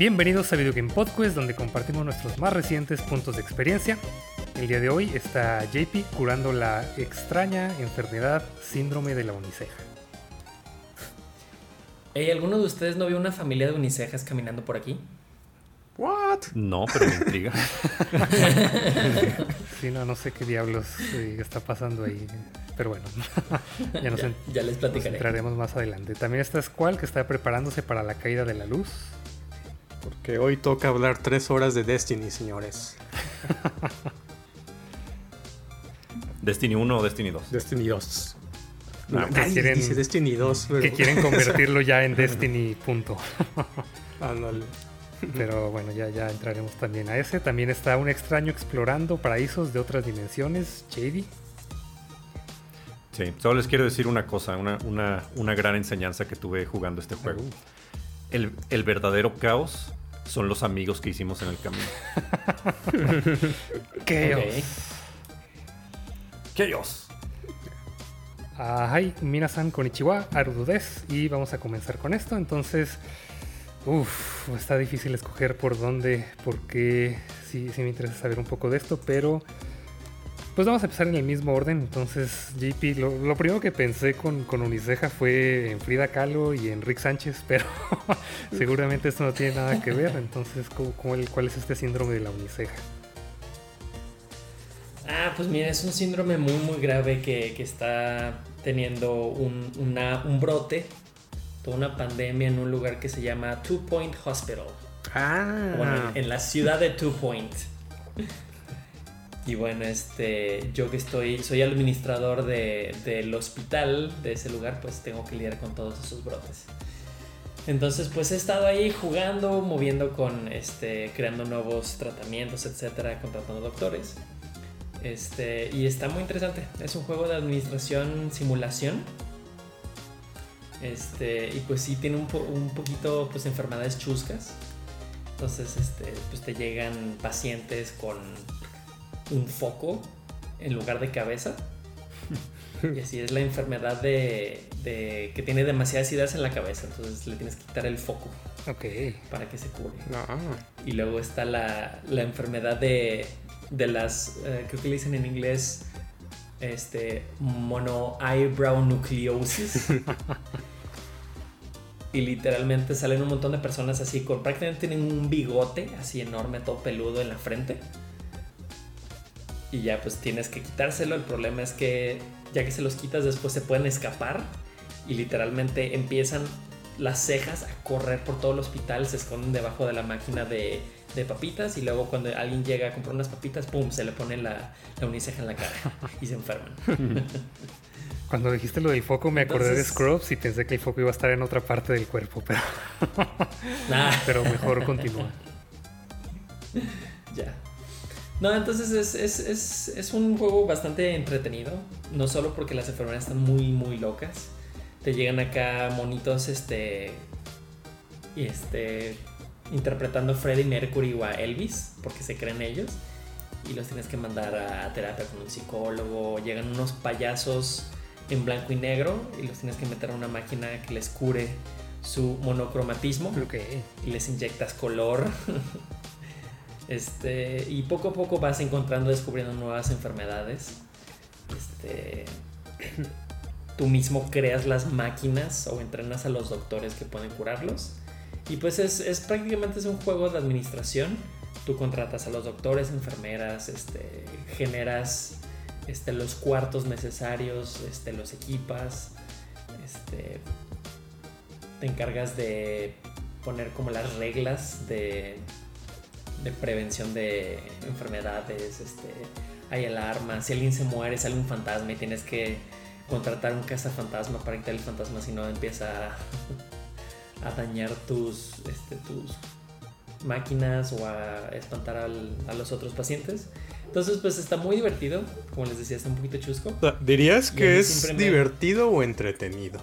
Bienvenidos a Video Game Podcast, donde compartimos nuestros más recientes puntos de experiencia. El día de hoy está JP curando la extraña enfermedad síndrome de la uniceja. Hey, ¿Alguno de ustedes no vio una familia de unicejas caminando por aquí? What? No, pero me intriga. sí, no, no sé qué diablos eh, está pasando ahí. Pero bueno, ya, nos ya, ya les platicaré. Nos entraremos más adelante. También está Squall, que está preparándose para la caída de la luz. Porque hoy toca hablar tres horas de Destiny, señores. ¿Destiny 1 o Destiny 2? Destiny 2. Ah, que quieren, dice Destiny 2. Pero... Que quieren convertirlo ya en Destiny, punto. Ándale. Pero bueno, ya, ya entraremos también a ese. También está un extraño explorando paraísos de otras dimensiones, Shady. Sí, solo les quiero decir una cosa, una, una, una gran enseñanza que tuve jugando este juego. Uh. El, el, verdadero caos son los amigos que hicimos en el camino. Chaos. Hi, minasan konnichiwa, arududes. Y vamos a comenzar con esto. Entonces, uff, está difícil escoger por dónde, porque sí, sí me interesa saber un poco de esto, pero pues vamos a empezar en el mismo orden. Entonces, JP, lo, lo primero que pensé con, con, Uniceja fue en Frida Kahlo y en Rick Sánchez, pero seguramente esto no tiene nada que ver. Entonces, ¿cuál, ¿cuál es este síndrome de la Uniceja? Ah, pues mira, es un síndrome muy, muy grave que, que está teniendo un, una, un brote, toda una pandemia en un lugar que se llama Two Point Hospital. Ah. Bueno, en, en la ciudad de Two Point. Y bueno, este, yo que estoy, soy administrador de, del hospital de ese lugar, pues tengo que lidiar con todos esos brotes. Entonces, pues he estado ahí jugando, moviendo con, este, creando nuevos tratamientos, etcétera, contratando doctores. Este, y está muy interesante. Es un juego de administración simulación. Este, y pues sí tiene un, un poquito pues enfermedades chuscas. Entonces, este, pues te llegan pacientes con un foco en lugar de cabeza. Y así es la enfermedad de, de, que tiene demasiadas ideas en la cabeza. Entonces le tienes que quitar el foco. Ok. Para que se cure. No. Y luego está la, la enfermedad de, de las, uh, creo que le dicen en inglés, este, mono eyebrow nucleosis. y literalmente salen un montón de personas así, con prácticamente tienen un bigote así enorme, todo peludo en la frente. Y ya pues tienes que quitárselo. El problema es que ya que se los quitas después se pueden escapar. Y literalmente empiezan las cejas a correr por todo el hospital. Se esconden debajo de la máquina de, de papitas. Y luego cuando alguien llega a comprar unas papitas, ¡pum! Se le pone la, la uniceja en la cara. Y se enferman. Cuando dijiste lo del foco me acordé Entonces, de Scrubs y pensé que el foco iba a estar en otra parte del cuerpo. Pero, nah. pero mejor continúa. ya. No, entonces es, es, es, es, un juego bastante entretenido. No solo porque las enfermeras están muy, muy locas. Te llegan acá monitos, este. Este. Interpretando a Freddie Mercury o a Elvis, porque se creen ellos. Y los tienes que mandar a terapia con un psicólogo. Llegan unos payasos en blanco y negro. Y los tienes que meter a una máquina que les cure su monocromatismo. Okay. Y les inyectas color. Este, y poco a poco vas encontrando, descubriendo nuevas enfermedades. Este, tú mismo creas las máquinas o entrenas a los doctores que pueden curarlos. Y pues es, es prácticamente es un juego de administración. Tú contratas a los doctores, enfermeras, este, generas este, los cuartos necesarios, este, los equipas, te encargas de poner como las reglas de, de prevención de enfermedades, este, hay alarmas, si alguien se muere, sale un fantasma y tienes que contratar un cazafantasma para quitar el fantasma si no empieza a, a dañar tus, este, tus máquinas o a espantar al, a los otros pacientes. Entonces, pues está muy divertido. Como les decía, está un poquito chusco. ¿Dirías que es me... divertido o entretenido?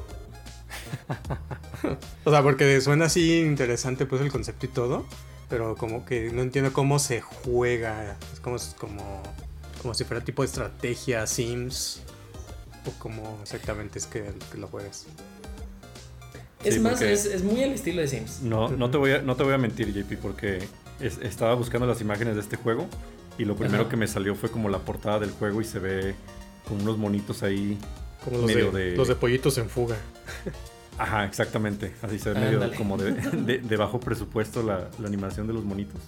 o sea, porque suena así interesante pues el concepto y todo pero como que no entiendo cómo se juega. Es como, como, como si fuera tipo de estrategia, Sims. O cómo exactamente es que, que lo juegas. Es Sí, más, es, es muy el estilo de Sims. No, no, te voy a, no te voy a mentir, JP, porque es- estaba buscando las imágenes de este juego y lo primero Ajá. que me salió fue como la portada del juego y se ve como unos monitos ahí. Como los Medio de, de- los de pollitos en fuga. Ajá, exactamente. Así se ve medio Ándale. como de, de- de bajo presupuesto la, la animación de los monitos.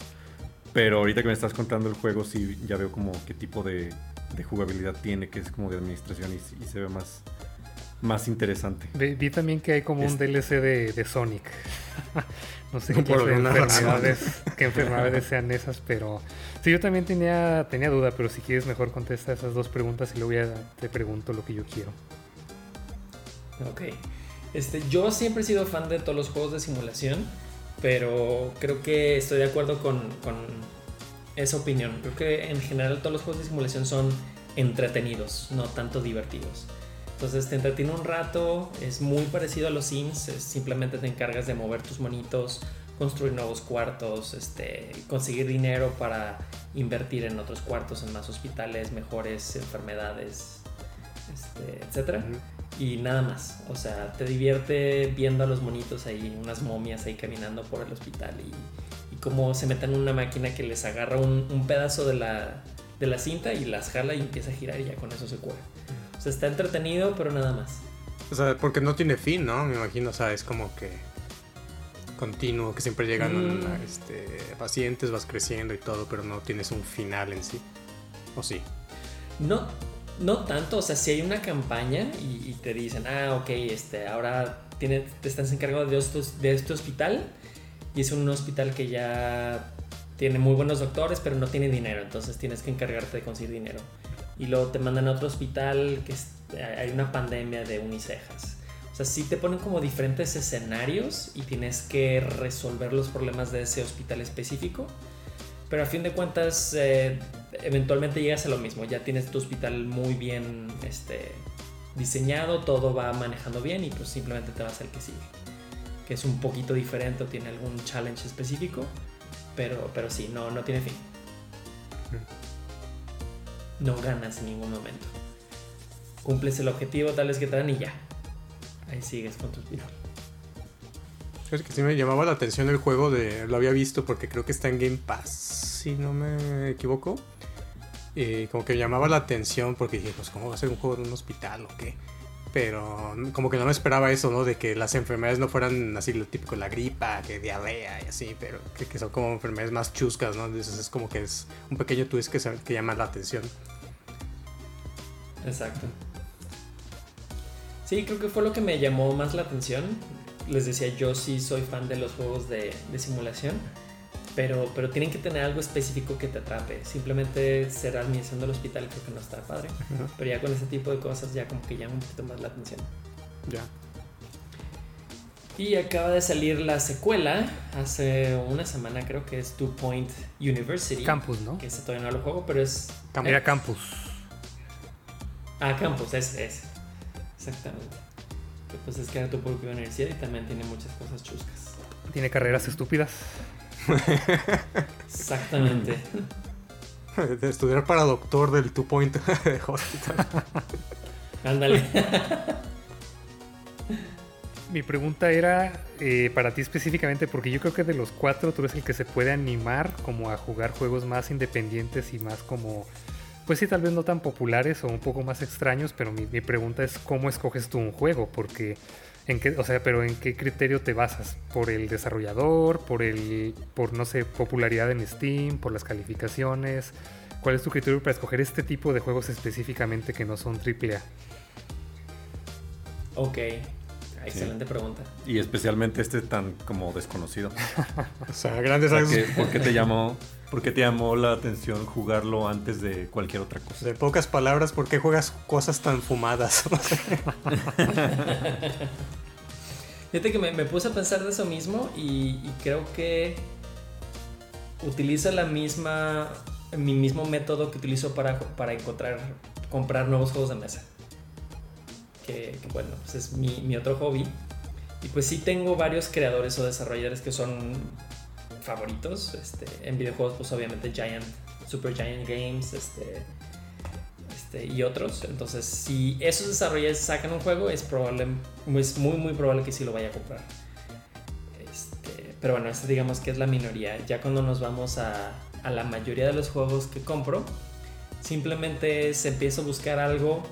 Pero ahorita que me estás contando el juego, sí ya veo como qué tipo de, de jugabilidad tiene, que es como de administración y, y se ve más, más interesante. Vi, vi también que hay como un Este- DLC de, de Sonic. no sé qué alguna razón. enfermedades, qué enfermedades sean esas, pero sí, yo también tenía, tenía duda, pero si quieres mejor contesta esas dos preguntas y luego ya te pregunto lo que yo quiero. Ok. Este, yo siempre he sido fan de todos los juegos de simulación, pero creo que estoy de acuerdo con, esa opinión. Creo que en general todos los juegos de simulación son entretenidos, no tanto divertidos. Entonces te entretiene un rato, es muy parecido a los Sims, es- simplemente te encargas de mover tus monitos, construir nuevos cuartos, este, conseguir dinero para invertir en otros cuartos, en más hospitales, mejores enfermedades, este, etcétera y nada más. O sea, te divierte viendo a los monitos ahí, unas momias ahí caminando por el hospital y, y cómo se meten en una máquina que les agarra un, un pedazo de la, de la cinta y las jala y empieza a girar y ya con eso se cura. O sea, está entretenido, pero nada más. O sea, porque no tiene fin, ¿no? Me imagino, o sea, es como que continuo, que siempre llegan Mm. este, pacientes, vas creciendo y todo, pero no tienes un final en sí. ¿O sí? No, no tanto, o sea, si hay una campaña y, te dicen, ah, ok, este, ahora tiene, te estás encargado de, estos, este hospital y es un hospital que ya tiene muy buenos doctores, pero no tiene dinero, entonces tienes que encargarte de conseguir dinero. Y luego te mandan a otro hospital que es- hay una pandemia de unicejas. O sea, sí te ponen como diferentes escenarios y tienes que resolver los problemas de ese hospital específico. Pero a fin de cuentas, eh, eventualmente llegas a lo mismo. Ya tienes tu hospital muy bien este, diseñado, todo va manejando bien y pues simplemente te vas al que sigue. Que es un poquito diferente o tiene algún challenge específico. Pero, pero sí, no, no tiene fin. No ganas en ningún momento. Cumples el objetivo tal vez que te dan y ya. Ahí sigues con tu hospital. Es que sí me llamaba la atención el juego de. Lo había visto porque creo que está en Game Pass, si no me equivoco. Y como que me llamaba la atención porque dije, pues, ¿cómo va a ser un juego de un hospital o qué? Pero como que no me esperaba eso, ¿no? De que las enfermedades no fueran así lo típico, la gripa, que diarrea y así, pero que, son como enfermedades más chuscas, ¿no? Entonces es como que es un pequeño twist que, llama la atención. Exacto. Sí, creo que fue lo que me llamó más la atención. Les decía, yo sí soy fan de los juegos de simulación, pero, pero tienen que tener algo específico que te atrape. Simplemente ser administración del hospital creo que no está padre. Pero ya con ese tipo de cosas ya como que llama un poquito más la atención. Ya. Y acaba de salir la secuela hace una semana, creo que es Two Point University. Campus, ¿no? Que ese todavía no lo juego, pero es. Era Campus. Ah, Campus, ese, ese. Exactamente. Que pues es que era tu propia universidad y también tiene muchas cosas chuscas. Tiene carreras estúpidas. Exactamente. De estudiar para doctor del Two Point Hospital. Ándale. Mi pregunta era eh, para ti específicamente, porque yo creo que de los cuatro tú eres el que se puede animar como a jugar juegos más independientes y más como, pues sí, tal vez no tan populares o un poco más extraños, pero mi, mi pregunta es cómo escoges tú un juego, porque en qué, o sea, pero en qué criterio te basas, por el desarrollador, por el, por no sé, popularidad en Steam, por las calificaciones. ¿Cuál es tu criterio para escoger este tipo de juegos específicamente que no son AAA? ok. Excelente pregunta. Y especialmente este tan como desconocido. O sea, grandes rasgos. que- ¿por, qué te llamó, ¿Por qué te llamó la atención jugarlo antes de cualquier otra cosa? De pocas palabras, ¿por qué juegas cosas tan fumadas? Fíjate que me, me puse a pensar de eso mismo y, y creo que utiliza la misma, mi mismo método que utilizo para, para encontrar, comprar nuevos juegos de mesa. Que, bueno, pues es mi, otro hobby. Y pues sí tengo varios creadores o desarrolladores que son favoritos. Este, en videojuegos, pues obviamente Giant, Super Giant Games, este, este, y otros. Entonces, si esos desarrolladores sacan un juego, es, probable, es muy, muy probable que sí lo vaya a comprar. Este, pero bueno, esto digamos que es la minoría. Ya cuando nos vamos a, a la mayoría de los juegos que compro, simplemente se empieza a buscar algo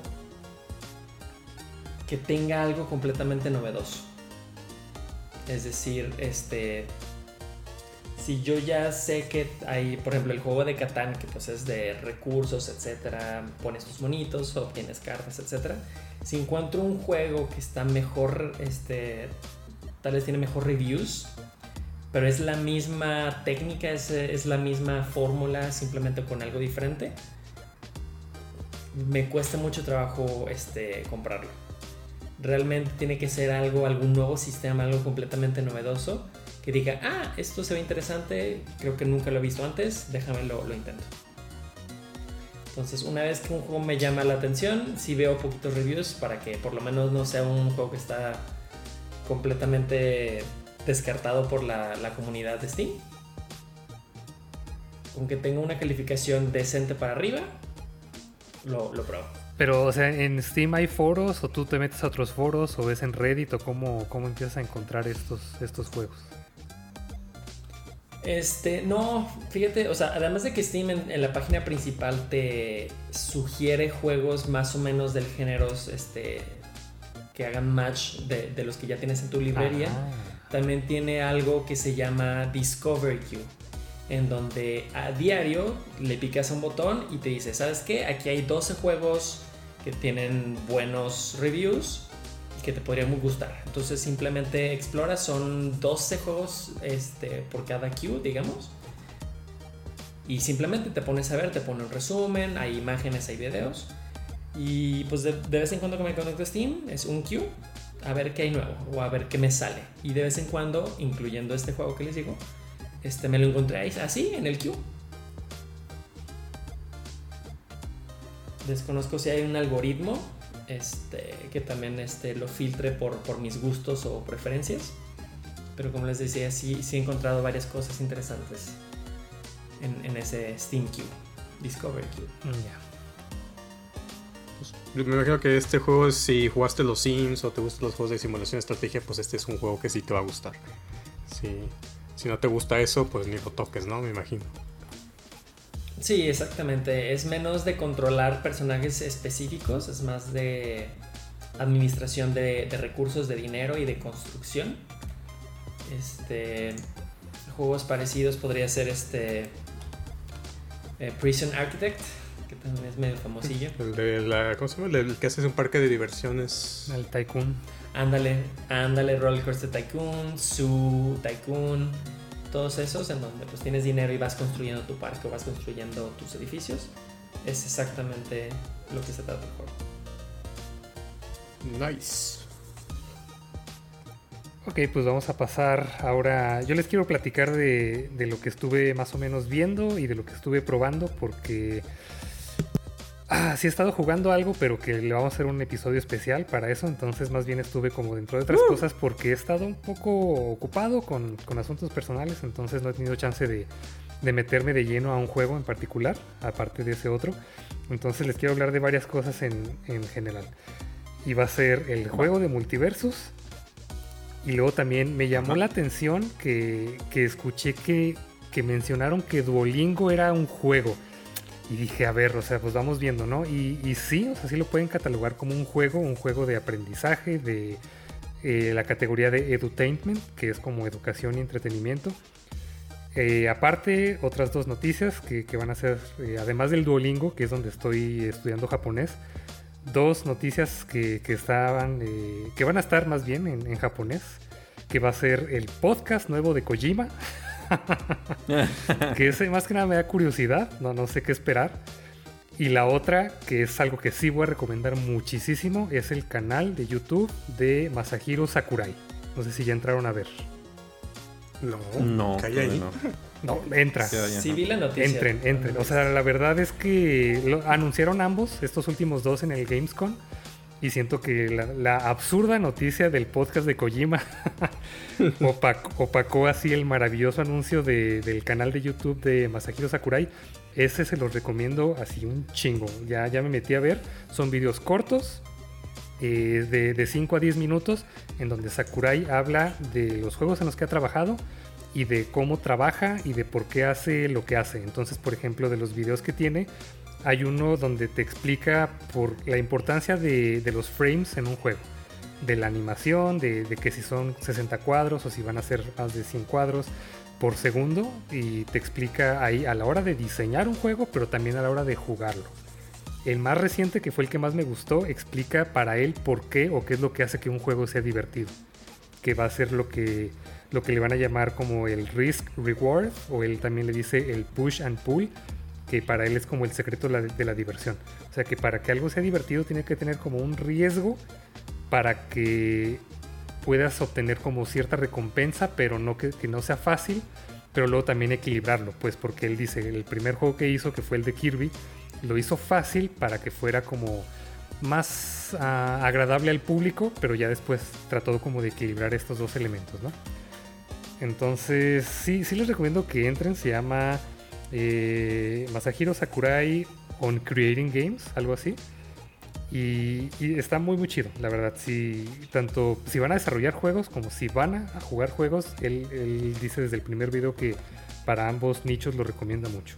que tenga algo completamente novedoso. Es decir, este si yo ya sé que hay, por ejemplo, el juego de Catán, que pues es de recursos, etcétera, pones tus monitos, obtienes cartas, etcétera. Si encuentro un juego que está mejor, este, tal vez tiene mejor reviews, pero es la misma técnica, es, es la misma fórmula, simplemente con algo diferente, me cuesta mucho trabajo este, comprarlo. Realmente tiene que ser algo, algún nuevo sistema, algo completamente novedoso que diga, ah, esto se ve interesante, creo que nunca lo he visto antes, déjame lo, lo intento. Entonces, una vez que un juego me llama la atención, sí veo poquitos reviews para que por lo menos no sea un juego que está completamente descartado por la, la comunidad de Steam. Con que tenga una calificación decente para arriba, lo, lo pruebo. Pero, o sea, ¿en Steam hay foros o tú te metes a otros foros o ves en Reddit o cómo, cómo empiezas a encontrar estos, estos juegos? Este, no, fíjate, o sea, además de que Steam en, la página principal te sugiere juegos más o menos del género este, que hagan match de, los que ya tienes en tu librería, también tiene algo que se llama Discover Queue, en donde a diario le picas a un botón y te dice, ¿sabes qué? Aquí hay 12 juegos que tienen buenos reviews que te podrían gustar. Entonces simplemente explora, son 12 juegos este, por cada queue, digamos. Y simplemente te pones a ver, te pone un resumen, hay imágenes, hay videos. Y pues de, vez en cuando que me conecto a Steam, es un queue, a ver qué hay nuevo o a ver qué me sale. Y de vez en cuando, incluyendo este juego que les digo, este me lo encontré así en el queue. Desconozco si hay un algoritmo este, que también este, lo filtre por, por mis gustos o preferencias. Pero como les decía, sí, sí he encontrado varias cosas interesantes en, en ese Steam Cube, Discovery Cube. Mm, ya. Pues, me imagino que este juego, si jugaste los Sims o te gustan los juegos de simulación de estrategia, pues este es un juego que sí te va a gustar. Si, si no te gusta eso, pues ni lo toques, ¿no? Me imagino. Sí, exactamente. Es menos de controlar personajes específicos, es más de administración de, recursos de dinero y de construcción. Este, juegos parecidos podría ser este eh, Prison Architect, que también es medio famosillo. El de la, ¿cómo se llama? El que hace un parque de diversiones. El Tycoon. Ándale, ándale, Rollercoaster Tycoon, Zoo Tycoon todos esos en donde pues tienes dinero y vas construyendo tu parque o vas construyendo tus edificios, es exactamente lo que se trata el juego. Nice. Ok, pues vamos a pasar ahora. Yo les quiero platicar de, de, lo que estuve más o menos viendo y de lo que estuve probando, porque Ah, sí he estado jugando algo, pero que le vamos a hacer un episodio especial para eso. Entonces, más bien estuve como dentro de otras uh. cosas porque he estado un poco ocupado con, asuntos personales. Entonces, no he tenido chance de, meterme de lleno a un juego en particular, aparte de ese otro. Entonces, les quiero hablar de varias cosas en, general. Y va a ser el juego de multiversus. Y luego también me llamó la atención que, escuché que, que mencionaron que Duolingo era un juego. Y dije, a ver, o sea, pues vamos viendo, ¿no? Y, sí, o sea, sí lo pueden catalogar como un juego, un juego de aprendizaje, de eh, la categoría de edutainment, que es como educación y entretenimiento. Eh, aparte, otras dos noticias que, van a ser, eh, además del Duolingo, que es donde estoy estudiando japonés, dos noticias que, estaban, que van a estar más bien en, en japonés, que va a ser el podcast nuevo de Kojima. que ese más que nada me da curiosidad, no, no sé qué esperar. Y la otra, que es algo que sí voy a recomendar muchísimo, es el canal de YouTube de Masahiro Sakurai. No sé si ya entraron a ver. No, no, no. no entra. Sí, vi la noticia. Entren, entren. O sea, la verdad es que lo anunciaron ambos, estos últimos dos en el Gamescom. Y siento que la, absurda noticia del podcast de Kojima opacó, así el maravilloso anuncio del canal de YouTube de Masahiro Sakurai. Ese se los recomiendo así un chingo. Ya, ya me metí a ver. Son videos cortos, eh, de, de 5 a 10 minutos, en donde Sakurai habla de los juegos en los que ha trabajado y de cómo trabaja y de por qué hace lo que hace. Entonces, por ejemplo, de los videos que tiene, hay uno donde te explica por la importancia de, los frames en un juego. De la animación, de, de, que si son 60 cuadros o si van a ser más de 100 cuadros por segundo. Y te explica ahí a la hora de diseñar un juego, pero también a la hora de jugarlo. El más reciente, que fue el que más me gustó, explica para él por qué o qué es lo que hace que un juego sea divertido. Que va a ser lo que lo que le van a llamar como el risk reward o él también le dice el push and pull que para él es como el secreto de la, diversión o sea que para que algo sea divertido tiene que tener como un riesgo para que puedas obtener como cierta recompensa pero no que, no sea fácil pero luego también equilibrarlo pues porque él dice el primer juego que hizo que fue el de Kirby lo hizo fácil para que fuera como más uh, agradable al público pero ya después trató como de equilibrar estos dos elementos no entonces, sí, sí les recomiendo que entren. Se llama eh, Masahiro Sakurai on Creating Games, algo así. Y, y, está muy, muy chido, la verdad. Si, tanto si van a desarrollar juegos como si van a jugar juegos, él, él dice desde el primer video que para ambos nichos lo recomienda mucho.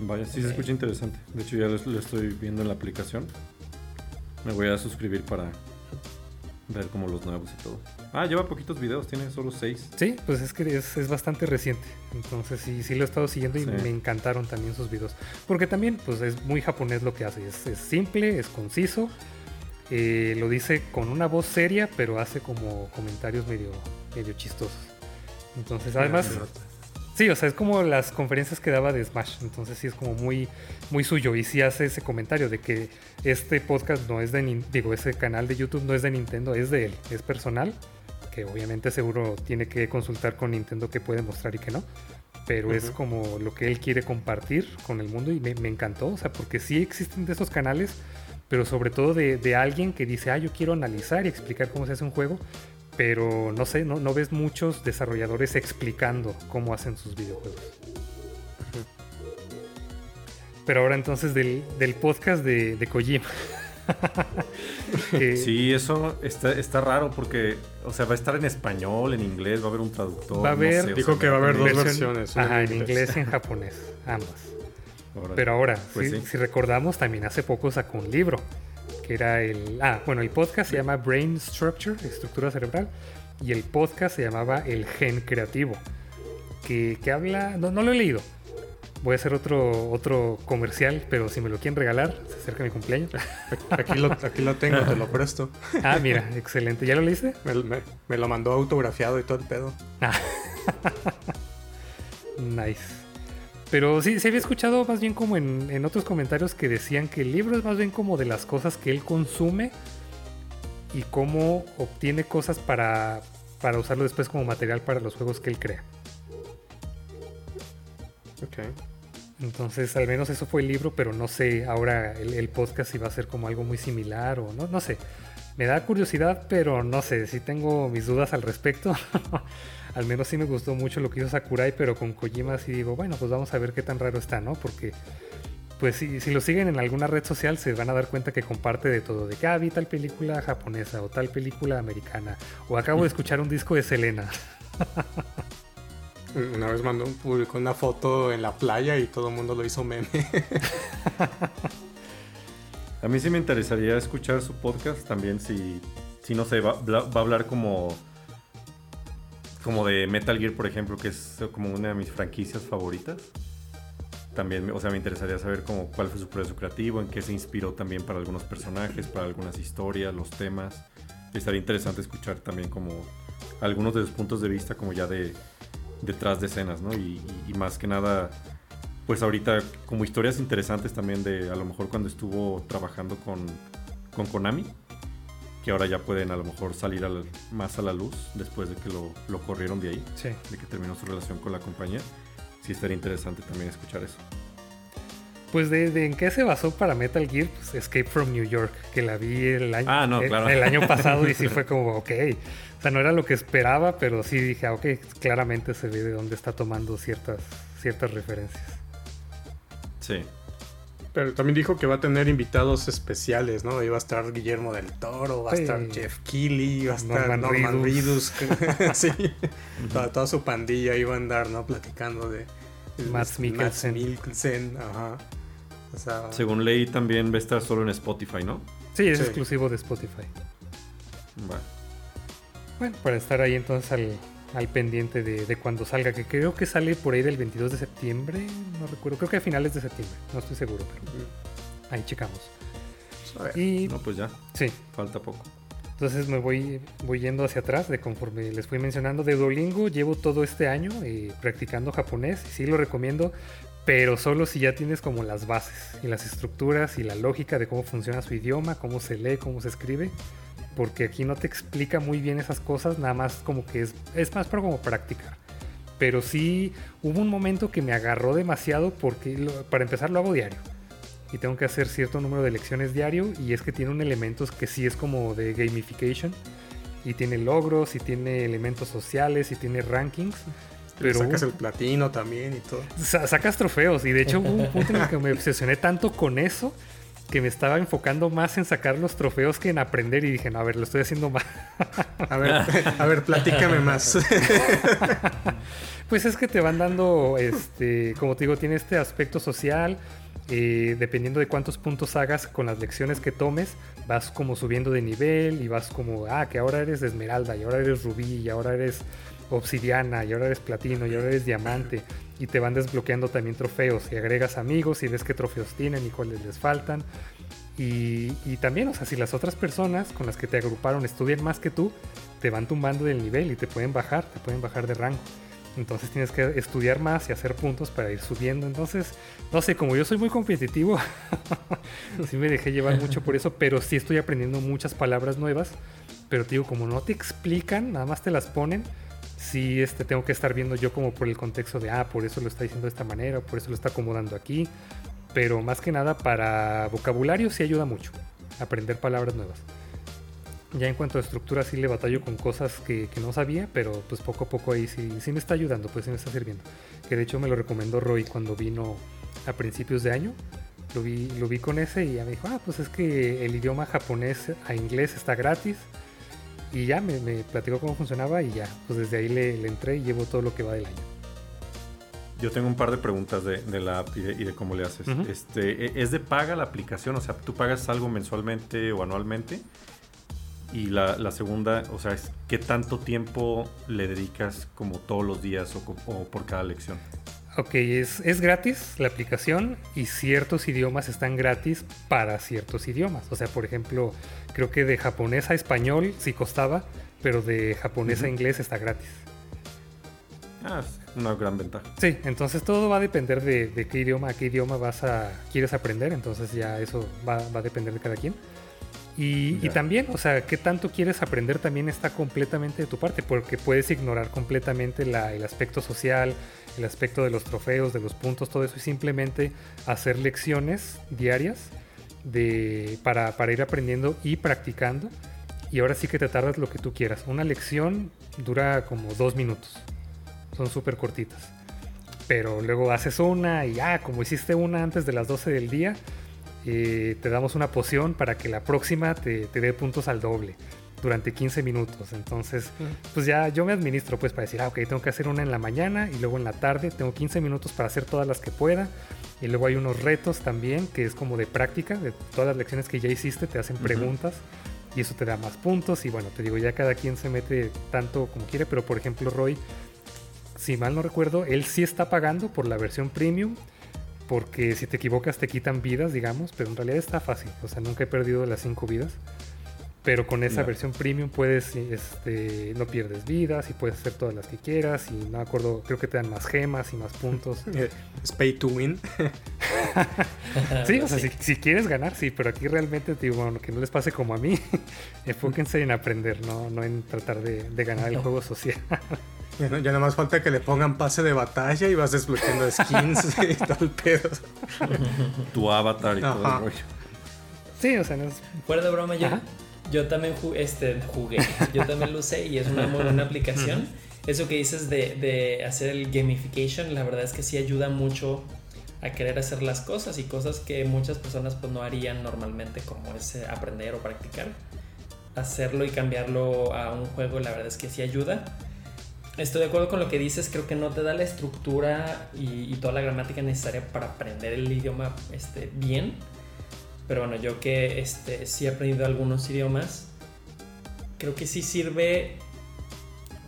Vaya, sí se escucha interesante. De hecho, ya lo, lo estoy viendo en la aplicación. Me voy a suscribir para ver como los nuevos y todo. Ah, lleva poquitos videos, tiene solo seis. Sí, pues es que es, es bastante reciente. Entonces sí, sí lo he estado siguiendo y sí. me encantaron también sus videos. Porque también, pues es muy japonés lo que hace. Es, es simple, es conciso. Eh, lo dice con una voz seria, pero hace como comentarios medio, medio chistosos. Entonces, además... Sí, o sea, es como las conferencias que daba de Smash. Entonces sí es como muy, muy suyo. Y sí hace ese comentario de que este podcast no es de... Digo, ese canal de YouTube no es de Nintendo, es de él. Es personal. Que obviamente seguro tiene que consultar con Nintendo qué puede mostrar y qué no. Pero uh -huh. es como lo que él quiere compartir con el mundo y me, me, encantó. O sea, porque sí existen de esos canales, pero sobre todo de, de alguien que dice, ah, yo quiero analizar y explicar cómo se hace un juego pero no sé, no, no, ves muchos desarrolladores explicando cómo hacen sus videojuegos. Pero ahora entonces del, del podcast de, de Kojima. Que... Sí, eso está, está, raro porque, o sea, va a estar en español, en inglés, va a haber un traductor. Va a haber, no sé, dijo o sea, que va a haber dos versiones. Ajá, en inglés y en japonés, ambas. Ahora, Pero ahora, pues si, sí. si recordamos, también hace poco sacó un libro que era el... Ah, bueno, el podcast se llama Brain Structure, estructura cerebral, y el podcast se llamaba El Gen Creativo, que, que habla... No, no, lo he leído. Voy a hacer otro, otro comercial, pero si me lo quieren regalar, se acerca mi cumpleaños. Aquí lo, aquí lo tengo, te lo presto. Ah, mira, excelente. ¿Ya lo leíste? Me, me, me lo mandó autografiado y todo el pedo. Ah. nice. Pero sí, se había escuchado más bien como en, en, otros comentarios que decían que el libro es más bien como de las cosas que él consume y cómo obtiene cosas para, para usarlo después como material para los juegos que él crea. Ok. Entonces, al menos eso fue el libro, pero no sé ahora el, el podcast si va a ser como algo muy similar o no, no sé. Me da curiosidad, pero no sé, sí tengo mis dudas al respecto. al menos sí me gustó mucho lo que hizo Sakurai, pero con Kojima sí digo, bueno, pues vamos a ver qué tan raro está, ¿no? Porque, pues si, si lo siguen en alguna red social se van a dar cuenta que comparte de todo, de que ah, vi tal película japonesa o tal película americana, o acabo de escuchar un disco de Selena. Una vez mandó publicó una foto en la playa y todo el mundo lo hizo meme. a mí sí me interesaría escuchar su podcast también si, si no sé, va, va a hablar como como de Metal Gear, por ejemplo, que es como una de mis franquicias favoritas. También, o sea, me interesaría saber como cuál fue su proceso creativo, en qué se inspiró también para algunos personajes, para algunas historias, los temas. Estaría interesante escuchar también como algunos de los puntos de vista como ya de detrás de escenas, ¿no? Y, y, y más que nada, pues ahorita como historias interesantes también de a lo mejor cuando estuvo trabajando con, con Konami que ahora ya pueden a lo mejor salir al, más a la luz después de que lo, lo corrieron de ahí, sí. de que terminó su relación con la compañía. Sí estaría interesante también escuchar eso. Pues de, de en qué se basó para Metal Gear, pues Escape from New York, que la vi el año, ah, no, claro. el, el año pasado y sí fue como, ok. O sea, no era lo que esperaba, pero sí dije, ah, ok, claramente se ve de dónde está tomando ciertas, ciertas referencias. Sí. Pero también dijo que va a tener invitados especiales, ¿no? Ahí va a estar Guillermo del Toro, va a estar Jeff Keighley, va a estar Norman Norman, Reedus. Reedus. sí. toda, toda su pandilla iba a andar, ¿no? Platicando de... Mads de Mikkelsen. Mikkelsen, ajá. O sea, Según leí, también va a estar solo en Spotify, ¿no? Sí, es Sí. exclusivo de Spotify. Bueno. Bueno, para estar ahí entonces al, al pendiente de, de cuando salga, que creo que sale por ahí del 22 de septiembre, no recuerdo, creo que a finales de septiembre, no estoy seguro, pero ahí checamos. a ver. Y No, pues ya, sí, falta poco. entonces me voy, voy yendo hacia atrás de conforme les fui mencionando de Duolingo, llevo todo este año eh, practicando japonés y sí lo recomiendo, pero solo si ya tienes como las bases y las estructuras y la lógica de cómo funciona su idioma, cómo se lee, cómo se escribe, porque aquí no te explica muy bien esas cosas, nada más como que es, es más para como practicar. Pero sí hubo un momento que me agarró demasiado porque lo- para empezar lo hago diario y tengo que hacer cierto número de lecciones diario y es que tiene un elemento que sí es como de gamification y tiene logros y tiene elementos sociales y tiene rankings. Pero sacas el platino también y todo. Sa- sacas trofeos y de hecho hubo un punto en el que me obsesioné tanto con eso que me estaba enfocando más en sacar los trofeos que en aprender y dije, no, a ver, lo estoy haciendo mal. A ver, a ver, platícame más. Pues es que te van dando, este, como te digo, tiene este aspecto social. eh, dependiendo de cuántos puntos hagas con las lecciones que tomes, vas como subiendo de nivel y vas como, ah, que ahora eres esmeralda y ahora eres rubí y ahora eres obsidiana y ahora eres platino y ahora eres diamante y te van desbloqueando también trofeos y agregas amigos y ves qué trofeos tienen y cuáles les faltan. Y, y también, o sea, si las otras personas con las que te agruparon estudian más que tú, te van tumbando del nivel y te pueden bajar, te pueden bajar de rango. Entonces tienes que estudiar más y hacer puntos para ir subiendo. Entonces, no sé, como yo soy muy competitivo, sí me dejé llevar mucho por eso, pero sí estoy aprendiendo muchas palabras nuevas. Pero te digo, como no te explican, nada más te las ponen, sí este, tengo que estar viendo yo como por el contexto de, ah, por eso lo está diciendo de esta manera, por eso lo está acomodando aquí. Pero más que nada para vocabulario sí ayuda mucho, aprender palabras nuevas. Ya en cuanto a estructura sí le batallo con cosas que, no sabía, pero pues poco a poco ahí sí, sí me está ayudando, pues sí me está sirviendo. Que de hecho me lo recomendó Roy cuando vino a principios de año. Lo vi, lo vi con ese y ya me dijo, ah, pues es que el idioma japonés a inglés está gratis. Y ya me, me platicó cómo funcionaba y ya, pues desde ahí le, le entré y llevo todo lo que va del año. Yo tengo un par de preguntas de, de la app y de, y de cómo le haces. Este, ¿e- ¿Es de paga la aplicación? O sea, ¿tú pagas algo mensualmente o anualmente? Y la, la segunda, o sea, es ¿qué tanto tiempo le dedicas como todos los días o, o por cada lección? Ok, es, es gratis la aplicación y ciertos idiomas están gratis para ciertos idiomas. O sea, por ejemplo, creo que de japonés a español sí costaba, pero de japonés a Ujú. inglés está gratis. Ah, es una gran ventaja. Sí, entonces todo va a depender de, de qué idioma, a qué idioma vas a quieres aprender, entonces ya eso va, va a depender de cada quien. Y, y también, o sea, qué tanto quieres aprender también está completamente de tu parte, porque puedes ignorar completamente la- el aspecto social, el aspecto de los trofeos, de los puntos, todo eso, y simplemente hacer lecciones diarias de, para, ir aprendiendo y practicando. Y ahora sí que te tardas lo que tú quieras. Una lección dura como dos minutos. Son súper cortitas. Pero luego haces una y ya, como hiciste una antes de las 12 del día, eh, te damos una poción para que la próxima te, te dé puntos al doble durante 15 minutos. Entonces, pues ya yo me administro pues para decir, ah, ok, tengo que hacer una en la mañana y luego en la tarde tengo 15 minutos para hacer todas las que pueda. Y luego hay unos retos también que es como de práctica, de todas las lecciones que ya hiciste, te hacen preguntas y eso te da más puntos. Y bueno, te digo, ya cada quien se mete tanto como quiere, pero por ejemplo, Roy, si mal no recuerdo, él sí está pagando por la versión premium. Porque si te equivocas te quitan vidas, digamos, pero en realidad está fácil. O sea, nunca he perdido las 5 vidas. Pero con esa Ya. versión premium puedes, este, no pierdes vidas y puedes hacer todas las que quieras. Y no me acuerdo, creo que te dan más gemas y más puntos. Eh, Es pay to win. Sí, o sea, si, si quieres ganar, sí, pero aquí realmente te digo, bueno, que no les pase como a mí. Enfóquense en aprender, no, no en tratar de, de ganar el juego social. Ya, no- ya nada más falta que le pongan pase de batalla y vas desbloqueando skins y el pedo. Tu avatar y todo el rollo. Sí, o sea, no es. Fuera de broma, Ajá. Yo también este, jugué, yo también lo usé y es una muy buena aplicación. Eso que dices de, de, hacer el gamification, la verdad es que sí ayuda mucho a querer hacer las cosas y cosas que muchas personas pues no harían normalmente como es eh, aprender o practicar. Hacerlo y cambiarlo a un juego, la verdad es que sí ayuda. Estoy de acuerdo con lo que dices, creo que no te da la estructura y, toda la gramática necesaria para aprender el idioma este, bien. Pero bueno, yo que este, sí he aprendido algunos idiomas, creo que sí sirve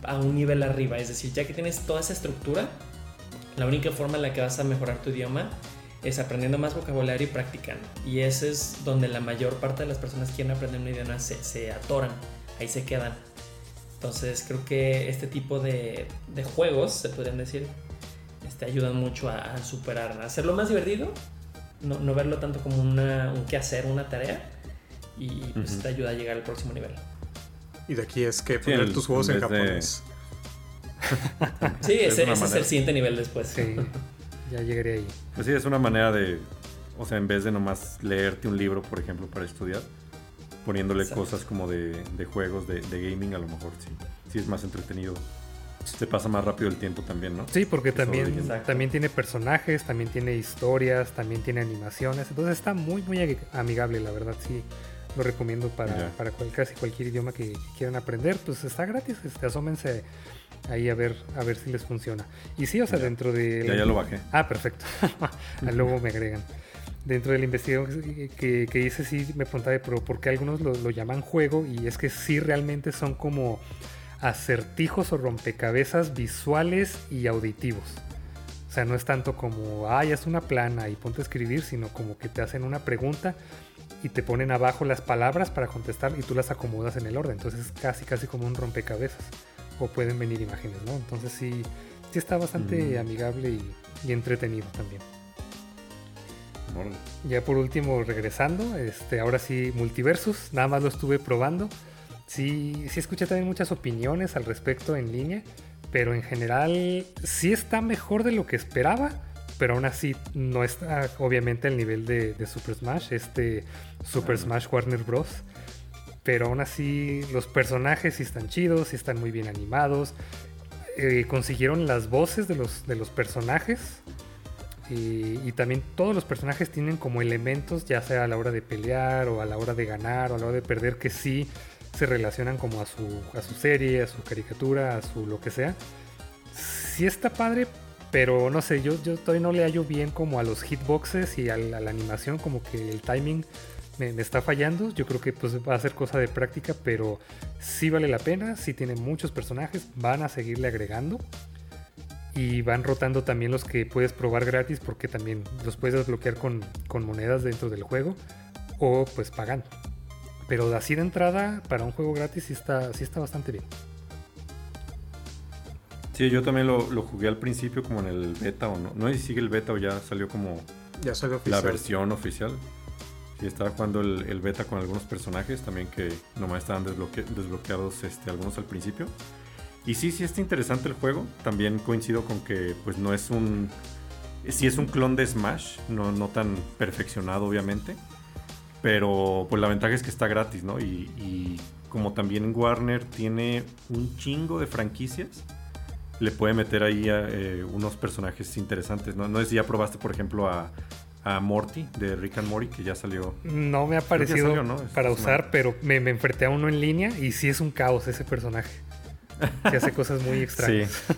a un nivel arriba. Es decir, ya que tienes toda esa estructura, la única forma en la que vas a mejorar tu idioma es aprendiendo más vocabulario y practicando. Y ese es donde la mayor parte de las personas que quieren aprender un idioma se, se atoran, ahí se quedan. Entonces creo que este tipo de, juegos, se podrían decir, este, ayudan mucho a, superar, a hacerlo más divertido, no, verlo tanto como una, un qué hacer, una tarea, y pues, te ayuda a llegar al próximo nivel. Y de aquí es que poner tus juegos en japonés. sí, ese, es el siguiente nivel después. Sí, ya llegaré ahí. Pues sí, es una manera de, o sea, en vez de nomás leerte un libro, por ejemplo, para estudiar, poniéndole cosas como de, juegos, de, gaming, a lo mejor sí, sí es más entretenido. Se pasa más rápido el tiempo también, ¿no? Sí, porque también, también tiene personajes, también tiene historias, también tiene animaciones. Entonces está muy, muy amigable, la verdad, sí. Lo recomiendo para, para casi cualquier idioma que, quieran aprender. Pues está gratis, este, asómense ahí a ver, a ver si les funciona. Y sí, o sea, dentro de... Ya, ya lo bajé. Ah, perfecto. Luego me agregan dentro de la investigación que, que, hice sí me preguntaba, pero ¿por qué algunos lo, llaman juego? Y es que sí realmente son como acertijos o rompecabezas visuales y auditivos. O sea, no es tanto como, ay, es una plana y ponte a escribir, sino como que te hacen una pregunta y te ponen abajo las palabras para contestar y tú las acomodas en el orden. Entonces es casi, casi como un rompecabezas. O pueden venir imágenes, ¿no? Entonces sí, sí está bastante mm. amigable y entretenido también. Ya por último, regresando, este, ahora sí, Multiversus, nada más lo estuve probando. Sí, sí escuché también muchas opiniones al respecto en línea, pero en general sí está mejor de lo que esperaba, pero aún así no está obviamente al nivel de, Super Smash, este Super Smash Warner Bros. Pero aún así los personajes sí están chidos, sí están muy bien animados. Eh, consiguieron las voces de los, de los personajes y, también todos los personajes tienen como elementos, ya sea a la hora de pelear o a la hora de ganar o a la hora de perder, que sí se relacionan como a su, a su serie, a su caricatura, a su lo que sea. Sí está padre, pero no sé, yo, yo todavía no le hallo bien como a los hitboxes y a la, animación, como que el timing me, me, está fallando. Yo creo que pues va a ser cosa de práctica, pero sí vale la pena, sí tiene muchos personajes, van a seguirle agregando y van rotando también los que puedes probar gratis porque también los puedes desbloquear con, monedas dentro del juego o pues pagando. Pero así de entrada, para un juego gratis sí está, sí está bastante bien. Sí, yo también lo, jugué al principio como en el beta o no. No sé si sigue el beta o ya salió como ya la versión oficial. Sí, estaba jugando el, beta con algunos personajes también que nomás estaban desbloqueados este, algunos al principio. Y sí, sí está interesante el juego. También coincido con que pues no es un... Sí es un clon de Smash, no, no tan perfeccionado obviamente. Pero pues la ventaja es que está gratis, ¿no? Y, como también Warner tiene un chingo de franquicias, le puede meter ahí a, eh, unos personajes interesantes, ¿no? No sé si ya probaste, por ejemplo, a, a Morty de Rick and Morty, que ya salió. No me ha parecido para usar, pero me, me enfrenté a uno en línea y sí es un caos ese personaje que hace cosas muy extrañas. Sí.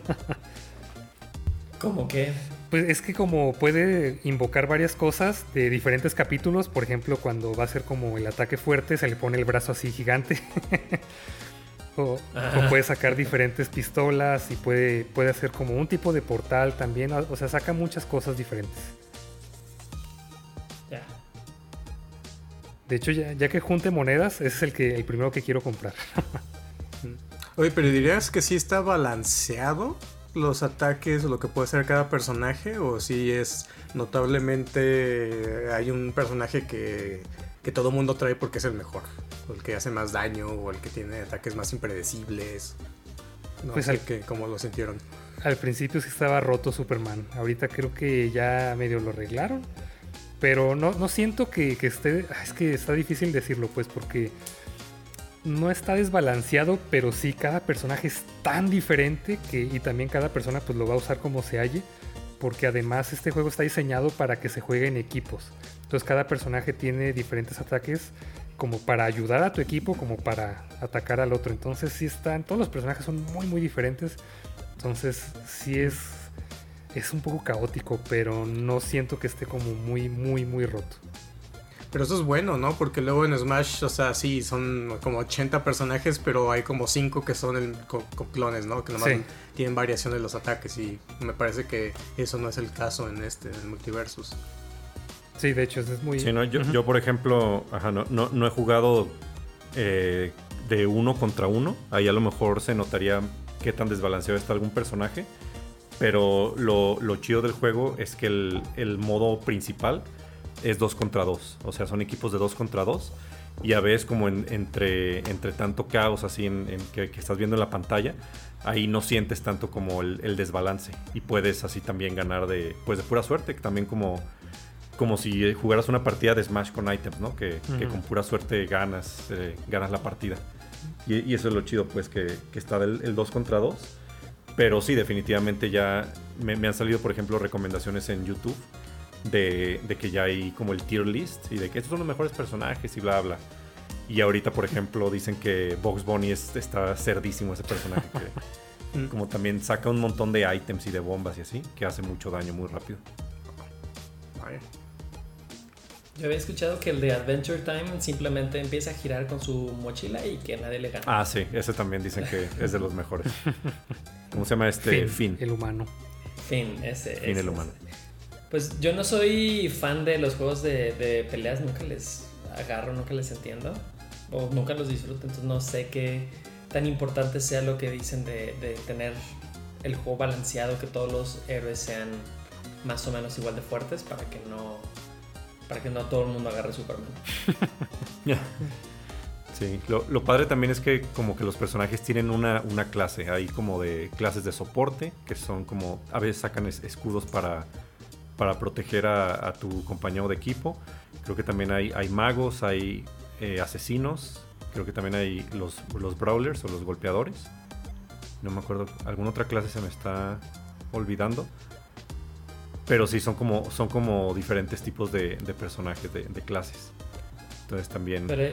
¿Cómo que? Pues es que como puede invocar varias cosas de diferentes capítulos, por ejemplo, cuando va a ser como el ataque fuerte, se le pone el brazo así gigante. o, puede sacar diferentes pistolas y puede, puede hacer como un tipo de portal también. O sea, saca muchas cosas diferentes. Ya. De hecho, ya, ya, que junte monedas, ese es el, que, el primero que quiero comprar. Oye, pero dirías que sí está balanceado los ataques o lo que puede ser cada personaje o si es notablemente hay un personaje que, que todo mundo trae porque es el mejor, o el que hace más daño o el que tiene ataques más impredecibles. No pues sé que, cómo lo sintieron. Al principio sí estaba roto Superman, ahorita creo que ya medio lo arreglaron, pero no, no siento que, que esté, es que está difícil decirlo pues porque no está desbalanceado, pero sí cada personaje es tan diferente que y también cada persona pues lo va a usar como se halle, porque además este juego está diseñado para que se juegue en equipos. Entonces cada personaje tiene diferentes ataques como para ayudar a tu equipo, como para atacar al otro. Entonces sí están, todos los personajes son muy muy diferentes. Entonces sí es es un poco caótico, pero no siento que esté como muy muy muy roto. Pero eso es bueno, ¿no? Porque luego en Smash, o sea, sí, son como 80 personajes, pero hay como 5 que son el, con, con clones, ¿no? Que nomás Sí. tienen variaciones de los ataques y me parece que eso no es el caso en este, en el Multiversus. Sí, de hecho es muy... Sí, no, yo, yo, por ejemplo, ajá, no, no, no he jugado eh, de uno contra uno. Ahí a lo mejor se notaría qué tan desbalanceado está algún personaje. Pero lo, lo chido del juego es que el, el modo principal es 2 contra 2. O sea, son equipos de 2 contra 2. Y a veces como en- entre, entre tanto caos así en, en que, que estás viendo en la pantalla, ahí no sientes tanto como el, el desbalance. Y puedes así también ganar de, pues de pura suerte, que también como, como si jugaras una partida de Smash con items, ¿no? Que, con pura suerte ganas, eh, ganas la partida. Y, y eso es lo chido, pues, que, que está del, el 2 contra 2. Pero sí, definitivamente ya me, me han salido, por ejemplo, recomendaciones en YouTube de, de que ya hay como el tier list y de que estos son los mejores personajes y bla, bla. Y ahorita, por ejemplo, dicen que Box Bunny es- está cerdísimo ese personaje. que Mm. como también saca un montón de items y de bombas y así, que hace mucho daño muy rápido. Yo había escuchado que el de Adventure Time simplemente empieza a girar con su mochila y que nadie le gana. Ah, sí, ese también dicen que es de los mejores. ¿Cómo se llama este? Finn. el humano. Fin, ese. Fin ese, el humano. ese. Pues yo no soy fan de los juegos de, de peleas, nunca les agarro, nunca les entiendo. O nunca los disfruto, entonces no sé qué tan importante sea lo que dicen de, de tener el juego balanceado, que todos los héroes sean más o menos igual de fuertes para que no. Para que no todo el mundo agarre Superman. Sí, lo, lo padre también es que como que los personajes tienen una, una clase, hay como de clases de soporte, que son como, a veces sacan es- escudos para, para proteger a, tu compañero de equipo. Creo que también hay, magos, hay eh, asesinos, creo que también hay los, los brawlers o los golpeadores. No me acuerdo, alguna otra clase se me está olvidando. Pero sí, son como, son como diferentes tipos de, de personajes, de, de clases. Entonces también... Pero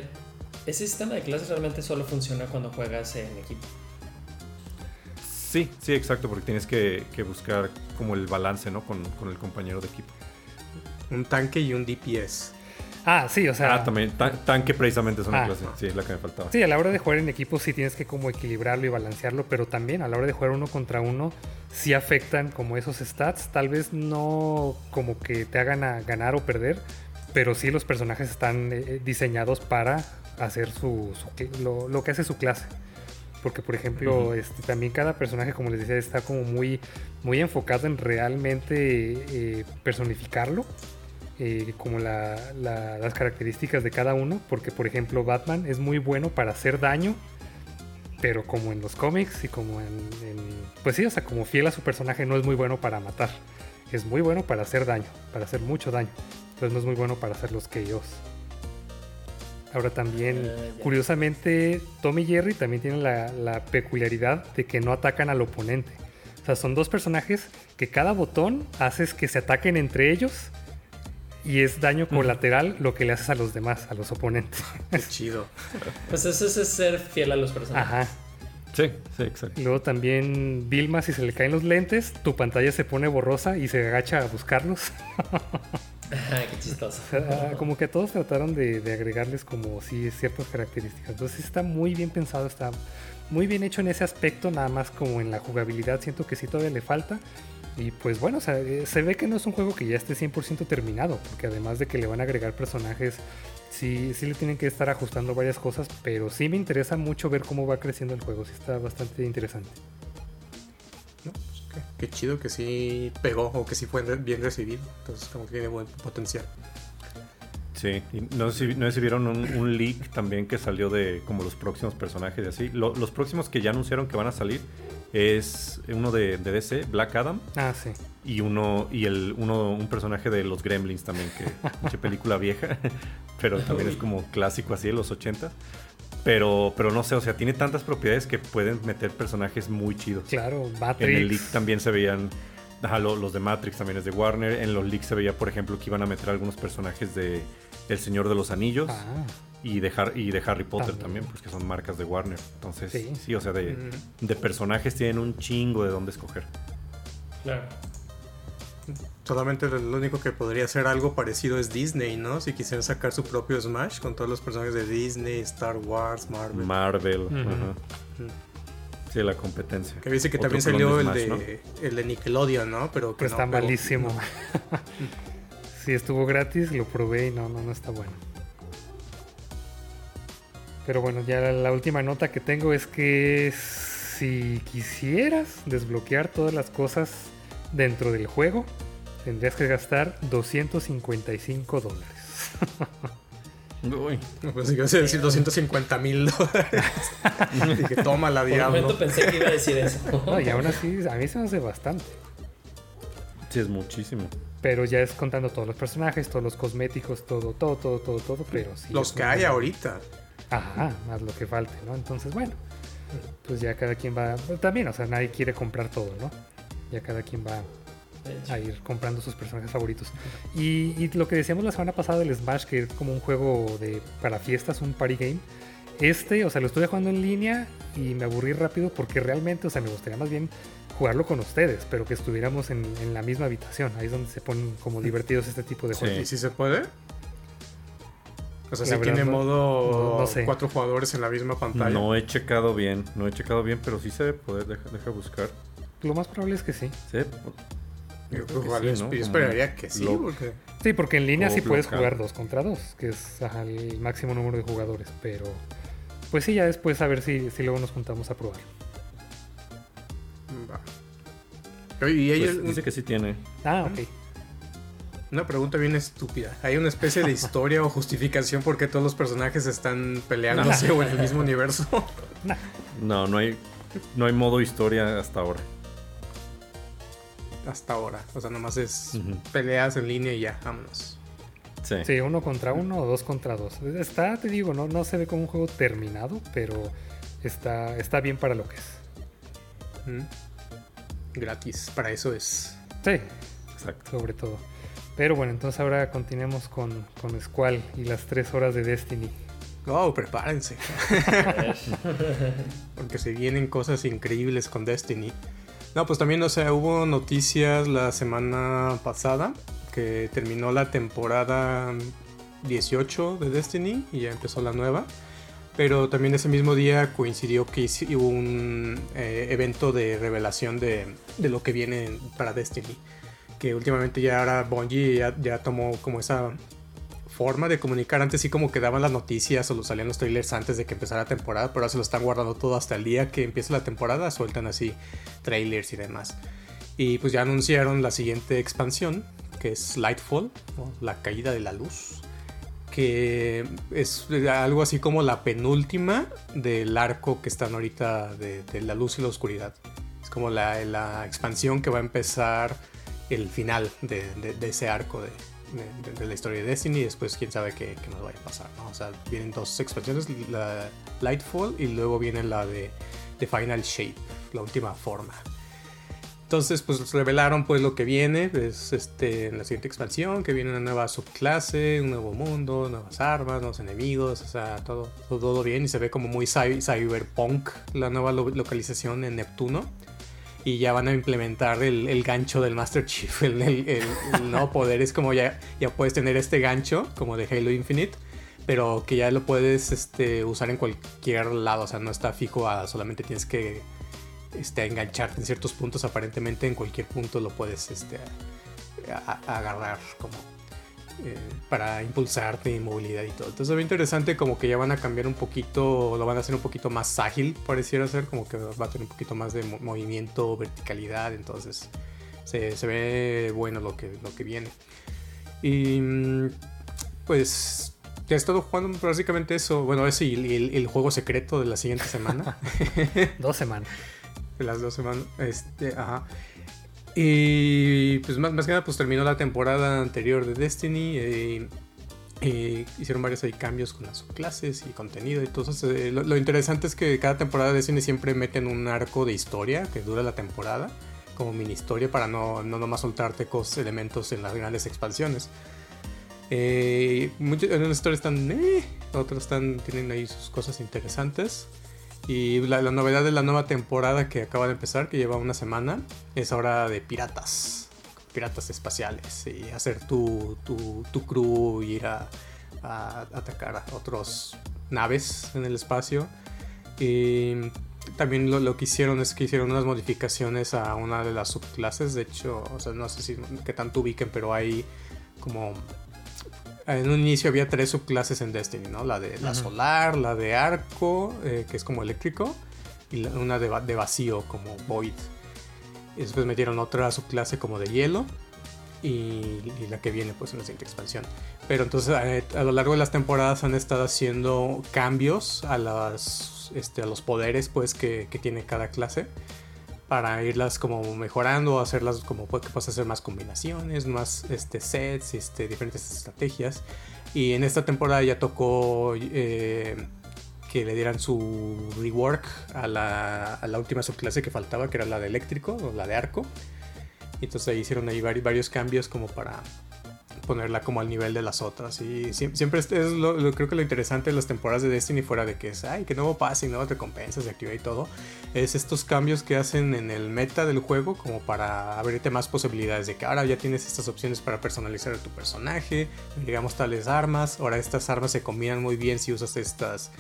ese sistema de clases realmente solo funciona cuando juegas en equipo. Sí, sí, exacto, porque tienes que, que buscar como el balance, ¿no? Con, con el compañero de equipo. Un tanque y un DPS. Ah, sí, o sea... ah, también, tan- tanque precisamente es una Ah. clase. Sí, es la que me faltaba. Sí, a la hora de jugar en equipo sí tienes que como equilibrarlo y balancearlo, pero también a la hora de jugar uno contra uno sí afectan como esos stats, tal vez no como que te hagan a ganar o perder, pero sí los personajes están eh, diseñados para hacer su, lo, lo que hace su clase. Porque por ejemplo, Ujú. este, también cada personaje, como les decía, está como muy, muy enfocado en realmente eh, personificarlo eh, como la- la- las características de cada uno, porque por ejemplo Batman es muy bueno para hacer daño, pero como en los cómics y como en, en- Pues sí, o sea, como fiel a su personaje no es muy bueno para matar, es muy bueno para hacer daño, para hacer mucho daño, entonces no es muy bueno para hacer los KOs. Ahora también, curiosamente, Tom y Jerry también tienen la, la peculiaridad de que no atacan al oponente. O sea, son dos personajes que cada botón haces que se ataquen entre ellos y es daño colateral lo que le haces a los demás, a los oponentes. Qué chido. Pues eso es ser fiel a los personajes. Ajá. Sí, sí, exacto. Luego también Vilma, si se le caen los lentes, tu pantalla se pone borrosa y se agacha a buscarlos. Qué chistoso. Sea, como que todos trataron de, de agregarles como sí ciertas características. Entonces está muy bien pensado, está muy bien hecho en ese aspecto, nada más como en la jugabilidad siento que sí todavía le falta. Y pues bueno, o sea, eh, se ve que no es un juego que ya esté 100% terminado, porque además de que le van a agregar personajes, sí, sí le tienen que estar ajustando varias cosas, pero sí me interesa mucho ver cómo va creciendo el juego, sí está bastante interesante. Qué, chido que sí pegó o que sí fue bien recibido. Entonces, como que tiene buen potencial. Sí, y no sé si, no sé si vieron un, un leak también que salió de como los próximos personajes y así. Lo- los próximos que ya anunciaron que van a salir es uno de, de DC, Black Adam, Ah, sí. y uno y el uno un personaje de los Gremlins también que mucha película vieja, pero también es como clásico así de los 80. Pero, pero no sé, o sea, tiene tantas propiedades que pueden meter personajes muy chidos. Claro, En el Matrix. leak también se veían. Ajá, lo- los de Matrix también es de Warner. En los leaks se veía, por ejemplo, que iban a meter algunos personajes de El Señor de los Anillos Ah, y, de Har- y de Harry Potter También. también, pues que son marcas de Warner. Entonces, Sí. sí, o sea, de, Mm. de personajes tienen un chingo de dónde escoger. Claro. Solamente lo único que podría ser algo parecido es Disney, ¿no? Si quisieran sacar su propio Smash con todos los personajes de Disney, Star Wars, Marvel. Marvel. Ajá. Sí, la competencia. que dice que Otro también salió el, Smash, de, ¿no? el de Nickelodeon, ¿no? Pero que pues no está malísimo. No. sí, estuvo gratis, lo probé y no, no, no está bueno. Pero bueno, ya la, la última nota que tengo es que si quisieras desbloquear todas las cosas dentro del juego, tendrías que gastar 255 dólares. Uy, No, Pues iba a decir 250 mil dólares. Dije, toma la Por un momento diablo. pensé que iba a decir eso. No, y aún así, a mí se me hace bastante. sí, es muchísimo. Pero ya es contando todos los personajes, todos los cosméticos, todo, todo, todo, todo, todo. Pero sí. Los que hay ahorita. Ajá, más lo que falte, ¿no? Entonces, bueno, pues ya cada quien va. también, o sea, nadie quiere comprar todo, ¿no? Ya cada quien va. A ir comprando sus personajes favoritos. Y, y lo que decíamos la semana pasada del Smash, que es como un juego de para fiestas, un party game. Este, o sea, lo estuve jugando en línea y me aburrí rápido porque realmente, o sea, me gustaría más bien jugarlo con ustedes, pero que estuviéramos en, en la misma habitación. Ahí es donde se ponen como divertidos este tipo de Sí. juegos. ¿Y si se puede? O sea, si verdad, tiene no- modo no- no sé. cuatro jugadores en la misma pantalla. No he checado bien, no he checado bien, pero sí se debe poder, deja, deja buscar. Lo más probable es que sí. Sí, Yo, creo que ojalá- sí, ¿no? yo esperaría que sí, Lo- porque Sí, porque en línea sí puedes local. jugar dos contra dos, que es ajá, el máximo número de jugadores, pero pues sí, ya después a ver si, si luego nos juntamos a probar. va. Y hay pues, el- dice que sí tiene. Ah, ok. una pregunta bien estúpida. ¿Hay una especie de historia o justificación por qué todos los personajes están peleándose o en el mismo universo? No, no hay, no hay modo historia hasta ahora. Hasta ahora. O sea, nomás es Ujú. peleas en línea y ya, vámonos. Sí. sí, uno contra uno o dos contra dos. Está, te digo, no, no se ve como un juego terminado, pero está, está bien para lo que es. Mm. Gratis, para eso es. Sí, Exacto. sobre todo. Pero bueno, entonces ahora continuemos con, con Squall y las tres horas de Destiny. Oh, prepárense. Porque se vienen cosas increíbles con Destiny. No, pues también, o sea, hubo noticias la semana pasada que terminó la temporada 18 de Destiny y ya empezó la nueva. Pero también ese mismo día coincidió que hubo un eh, evento de revelación de, de lo que viene para Destiny. Que últimamente ya ahora Bungie ya, ya tomó como esa forma de comunicar. Antes sí como que daban las noticias o salían los trailers antes de que empezara la temporada, pero ahora se lo están guardando todo hasta el día que empiece la temporada, sueltan así trailers y demás. Y pues ya anunciaron la siguiente expansión, que es Lightfall, o la caída de la luz, que es algo así como la penúltima del arco que están ahorita de, de la luz y la oscuridad. Es como la, la expansión que va a empezar el final de, de- de ese arco de, de- de la historia de Destiny y después quién sabe qué, nos vaya a pasar. ¿no? O sea, vienen dos expansiones, la Lightfall y luego viene la de The Final Shape, la última forma. Entonces, pues revelaron pues lo que viene, es este, en la siguiente expansión, que viene una nueva subclase, un nuevo mundo, nuevas armas, nuevos enemigos, o sea, todo, todo, bien y se ve como muy cy- cyberpunk la nueva lo- localización en Neptuno. Y ya van a implementar el, el gancho del Master Chief, el, el- el- poder. Es como ya, ya puedes tener este gancho, como de Halo Infinite, pero que ya lo puedes este, usar en cualquier lado, o sea, no está fijo a solamente tienes que este, engancharte en ciertos puntos, aparentemente en cualquier punto lo puedes este, agarrar como eh, para impulsarte y movilidad y todo. Entonces ve interesante como que ya van a cambiar un poquito, lo van a hacer un poquito más ágil, pareciera ser, como que va a tener un poquito más de mo- movimiento, verticalidad, entonces se, se ve bueno lo que, lo que viene. Y pues he estado jugando básicamente eso, bueno, ese y el- el- el juego secreto de la siguiente semana. Dos semanas. las dos semanas. Este, ajá. Y pues más, más que nada, pues terminó la temporada anterior de Destiny. eh, hicieron varios cambios con las subclases y contenido. Entonces, eh, lo, lo, interesante es que cada temporada de cine siempre meten un arco de historia que dura la temporada, como mini historia, para no, no nomás soltarte cosas, elementos en las grandes expansiones. Eh, muchas historias están, eh, otros están, tienen ahí sus cosas interesantes. Y la, novedad de la nueva temporada que acaba de empezar, que lleva una semana, es ahora de piratas. Piratas espaciales. Y hacer tu, tu, tu crew, ir a, atacar a otras naves en el espacio. Y también lo, lo, que hicieron es que hicieron unas modificaciones a una de las subclases. De hecho, o sea, no sé si que tanto ubiquen, pero hay como en un inicio había tres subclases en Destiny, ¿no? La de la solar, la de arco, eh, que es como eléctrico, y la, una de, de, vacío, como void. Y después metieron otra subclase como de hielo, y, y, la que viene pues en la siguiente expansión. Pero entonces eh, a lo largo de las temporadas han estado haciendo cambios a, las, este, a los poderes pues que, que tiene cada clase para irlas como mejorando, hacerlas como que puedas hacer más combinaciones, más este, sets, este, diferentes estrategias. Y en esta temporada ya tocó eh, que le dieran su rework a la, a la, última subclase que faltaba, que era la de eléctrico o la de arco. Y entonces ahí hicieron ahí varios cambios como para ponerla como al nivel de las otras. Y siempre es, lo, lo, creo que lo interesante de las temporadas de Destiny, fuera de que es, ay, que nuevo pase y nuevas recompensas, se activa y todo, es estos cambios que hacen en el meta del juego como para abrirte más posibilidades de que ahora ya tienes estas opciones para personalizar a tu personaje, digamos tales armas, ahora estas armas se combinan muy bien si usas estas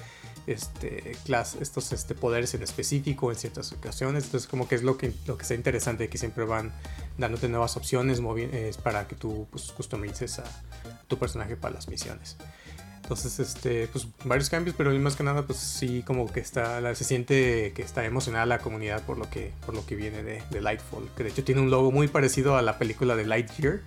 este, class, estos este, poderes en específico en ciertas ocasiones. Entonces como que es lo que, lo que está interesante, que siempre van dándote nuevas opciones es para que tú pues, customices a tu personaje para las misiones. Entonces, este, pues varios cambios, pero más que nada, pues sí, como que está, se siente que está emocionada la comunidad por lo que, por lo que viene de, de Lightfall, que de hecho tiene un logo muy parecido a la película de Lightyear.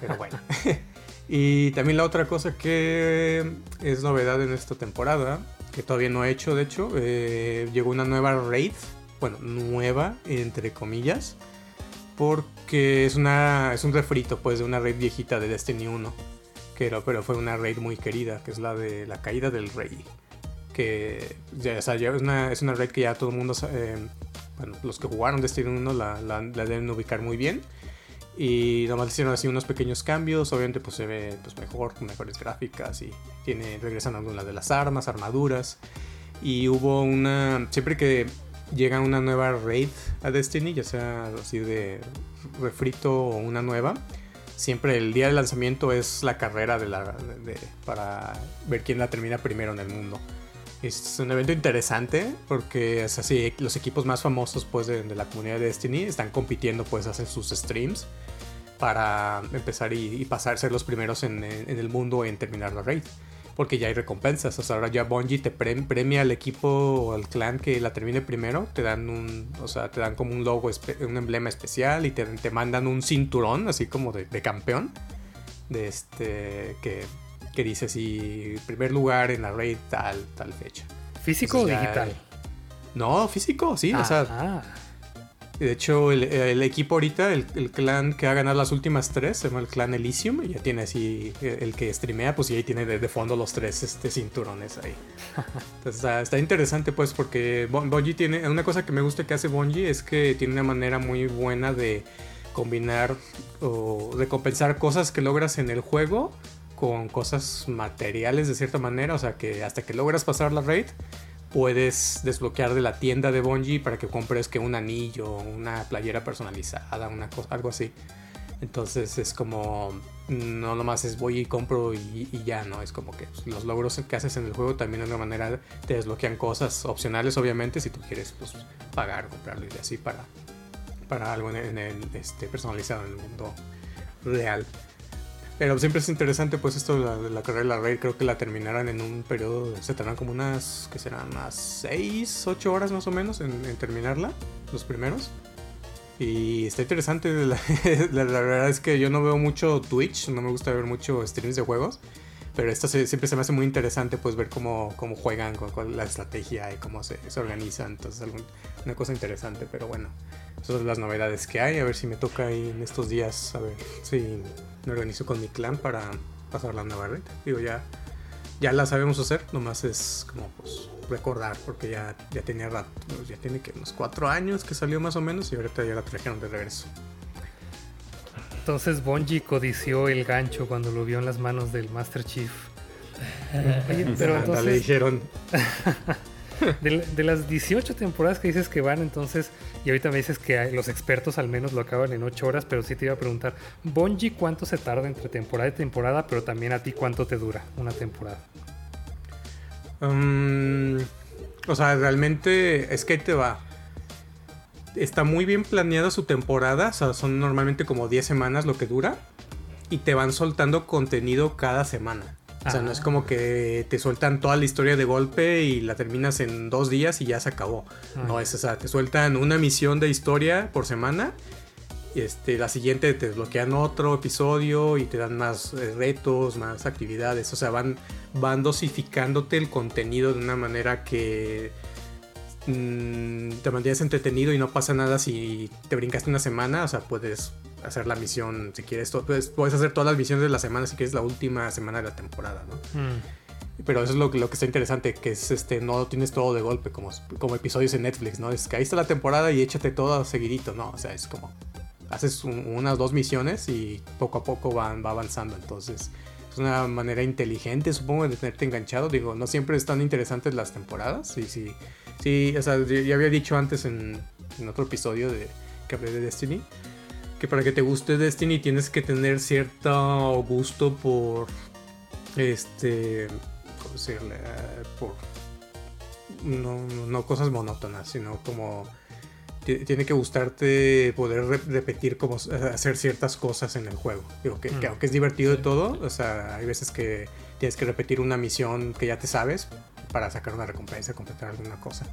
Pero bueno. y también la otra cosa que es novedad en esta temporada, que todavía no he hecho, de hecho, eh, llegó una nueva raid, bueno, nueva, entre comillas, porque es, una, es un refrito, pues, de una raid viejita de Destiny 1 que era, pero fue una raid muy querida, que es la de la caída del rey. Que ya, es, una, es una raid que ya todo el mundo, eh, bueno, los que jugaron Destiny 1 la, la, deben ubicar muy bien. Y nomás hicieron así unos pequeños cambios, obviamente pues se ve pues, mejor, mejores gráficas y tiene, regresan algunas de las armas, armaduras. Y hubo una, siempre que llega una nueva raid a Destiny, ya sea así de refrito o una nueva, siempre el día de lanzamiento es la carrera de la, para ver quién la termina primero en el mundo. Es un evento interesante porque es así, los equipos más famosos pues, de, la comunidad de Destiny están compitiendo, pues hacen sus streams para empezar y, pasar ser los primeros en, el mundo en terminar la raid porque ya hay recompensas. O sea, ahora ya Bungie te premia al equipo o al clan que la termine primero. Te dan un, o sea, te dan como un logo, un emblema especial y te, te mandan un cinturón, así como de, de, campeón. De este, que, que dice así, primer lugar en la raid tal, tal fecha. ¿Físico Entonces, o digital? No, físico, sí. O sea, ah. De hecho, el, el equipo ahorita, el, el, clan que ha ganado las últimas tres, se llama el clan Elysium. Y ya tiene así, el que streamea, pues ya ahí tiene de, de fondo los tres este, cinturones ahí. Entonces está, está, interesante, pues, porque Bungie tiene. Una cosa que me gusta que hace Bungie es que tiene una manera muy buena de combinar o recompensar cosas que logras en el juego con cosas materiales de cierta manera. O sea, que hasta que logras pasar la raid puedes desbloquear de la tienda de Bungie para que compres que un anillo, una playera personalizada, una cosa, algo así. Entonces es como, no nomás es voy y compro y, ya, ¿no? Es como que los logros que haces en el juego también de una manera te desbloquean cosas opcionales, obviamente, si tú quieres pues, pagar, comprarlo y así para, para algo en, en el, este, personalizado en el mundo real. Pero siempre es interesante, pues, esto de la, la, carrera de la raid. Creo que la terminarán en un periodo. Se tardan como unas. que serán? Unas 6, 8 horas más o menos en, en terminarla. Los primeros. Y está interesante. La, la, la, verdad es que yo no veo mucho Twitch. No me gusta ver mucho streams de juegos. Pero esto se, siempre se me hace muy interesante, pues, ver cómo, cómo juegan, con, con la estrategia y cómo se, se organizan. Entonces, algún, una cosa interesante. Pero bueno, esas son las novedades que hay. A ver si me toca ahí en estos días. A ver si me organizo con mi clan para pasar la nueva red. Digo, ya, ya la sabemos hacer, nomás es como pues recordar, porque ya, ya tenía rato, pues, ya tiene que unos cuatro años que salió más o menos y ahorita ya la trajeron de regreso. Entonces Bungie codició el gancho cuando lo vio en las manos del Master Chief. Oye, pero Anda, le entonces, dijeron, de, las 18 temporadas que dices que van, entonces, y ahorita me dices que los expertos al menos lo acaban en 8 horas, pero sí te iba a preguntar, Bungie, ¿cuánto se tarda entre temporada y temporada? Pero también a ti, ¿cuánto te dura una temporada? Mm, o sea, realmente es que ahí te va. Está muy bien planeada su temporada, o sea, son normalmente como 10 semanas lo que dura. Y te van soltando contenido cada semana. O sea, no es como que te sueltan toda la historia de golpe y la terminas en dos días y ya se acabó. Ah. No, es, o sea, te sueltan una misión de historia por semana. Este, la siguiente te desbloquean otro episodio y te dan más eh, retos, más actividades. O sea, van, van dosificándote el contenido de una manera que mm, te mantienes entretenido y no pasa nada si te brincaste una semana. O sea, puedes hacer la misión si quieres. to- Puedes, puedes hacer todas las misiones de la semana si quieres la última semana de la temporada, ¿no? Mm. Pero eso es lo, que- lo que está interesante, que es este, no tienes todo de golpe, como, como episodios en Netflix, ¿no? Es que ahí está la temporada y échate todo seguidito, ¿no? O sea, es como, haces un- unas dos misiones y poco a poco van, va avanzando, entonces es una manera inteligente, supongo, de tenerte enganchado. Digo, no siempre están interesantes las temporadas, y sí, sí, o sea, ya ya había dicho antes en, en otro episodio de que hablé de Destiny, que para que te guste Destiny tienes que tener cierto gusto por este ¿cómo decirle? Eh, por no, no cosas monótonas sino como ti- tiene que gustarte poder re- repetir como s- hacer ciertas cosas en el juego digo que, que Mm. aunque es divertido de todo o sea hay veces que tienes que repetir una misión que ya te sabes para sacar una recompensa completar alguna cosa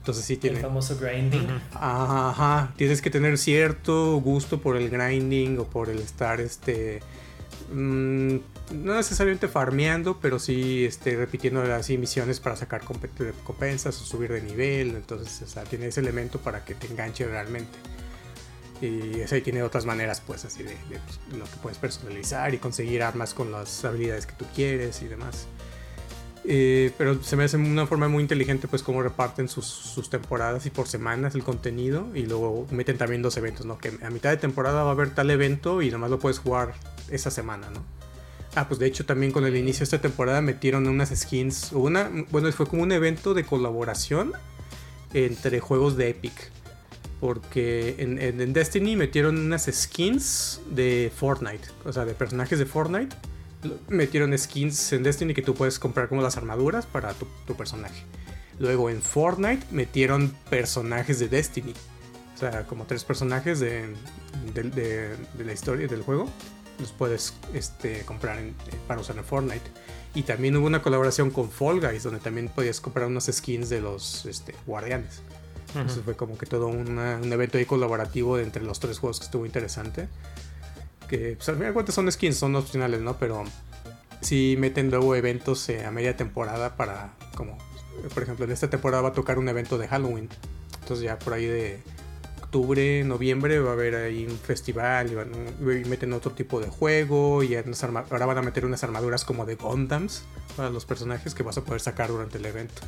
entonces sí El tiene famoso grinding. Ajá, tienes que tener cierto gusto por el grinding o por el estar, este, mm, no necesariamente farmeando, pero sí, este, repitiendo así misiones para sacar compe- recompensas o subir de nivel. Entonces, o sea, tiene ese elemento para que te enganche realmente. Y ese ahí tiene otras maneras, pues, así de, de, pues, lo que puedes personalizar y conseguir armas con las habilidades que tú quieres y demás. Eh, pero se me hace una forma muy inteligente pues cómo reparten sus, temporadas y por semanas el contenido y luego meten también dos eventos, ¿no? Que a mitad de temporada va a haber tal evento y nomás lo puedes jugar esa semana, ¿no? Ah, pues de hecho también con el inicio de esta temporada metieron unas skins, una, bueno, fue como un evento de colaboración entre juegos de Epic. Porque en Destiny metieron unas skins de Fortnite, o sea, de personajes de Fortnite metieron skins en Destiny que tú puedes comprar como las armaduras para tu, tu personaje. Luego en Fortnite metieron personajes de Destiny. O sea, como tres personajes de, de, de- de la historia del juego. Los puedes este, comprar en- para usar en Fortnite. Y también hubo una colaboración con Fall Guys, donde también podías comprar unos skins de los este, guardianes. Entonces fue como que todo una- un evento ahí colaborativo entre los tres juegos que estuvo interesante. Que pues, al final cuentas son skins, son opcionales, ¿no? Pero sí meten luego eventos eh, a media temporada para, como, por ejemplo, en esta temporada va a tocar un evento de Halloween. Entonces ya por ahí de octubre, noviembre va a haber ahí un festival y, van- y meten otro tipo de juego y ahora van a meter unas armaduras como de Gundams para los personajes que vas a poder sacar durante el evento.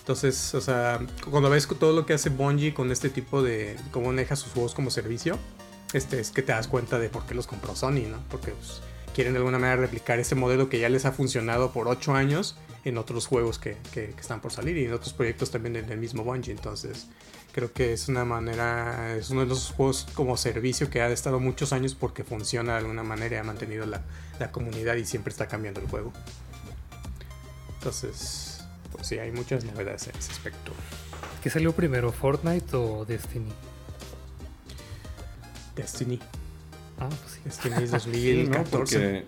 Entonces, o sea, cuando ves todo lo que hace Bungie con este tipo de cómo maneja sus juegos como servicio, este es que te das cuenta de por qué los compró Sony, ¿no? Porque pues, quieren de alguna manera replicar ese modelo que ya les ha funcionado por 8 años en otros juegos que, que- están por salir y en otros proyectos también del, del mismo Bungie. Entonces, creo que es una manera, es uno de los juegos como servicio que ha estado muchos años porque funciona de alguna manera y ha mantenido la, la comunidad y siempre está cambiando el juego. Entonces, pues sí, hay muchas novedades en ese aspecto. ¿Qué salió primero, Fortnite o Destiny? Destiny. Ah, pues sí. Destiny es Sí, ¿no? 2014. Porque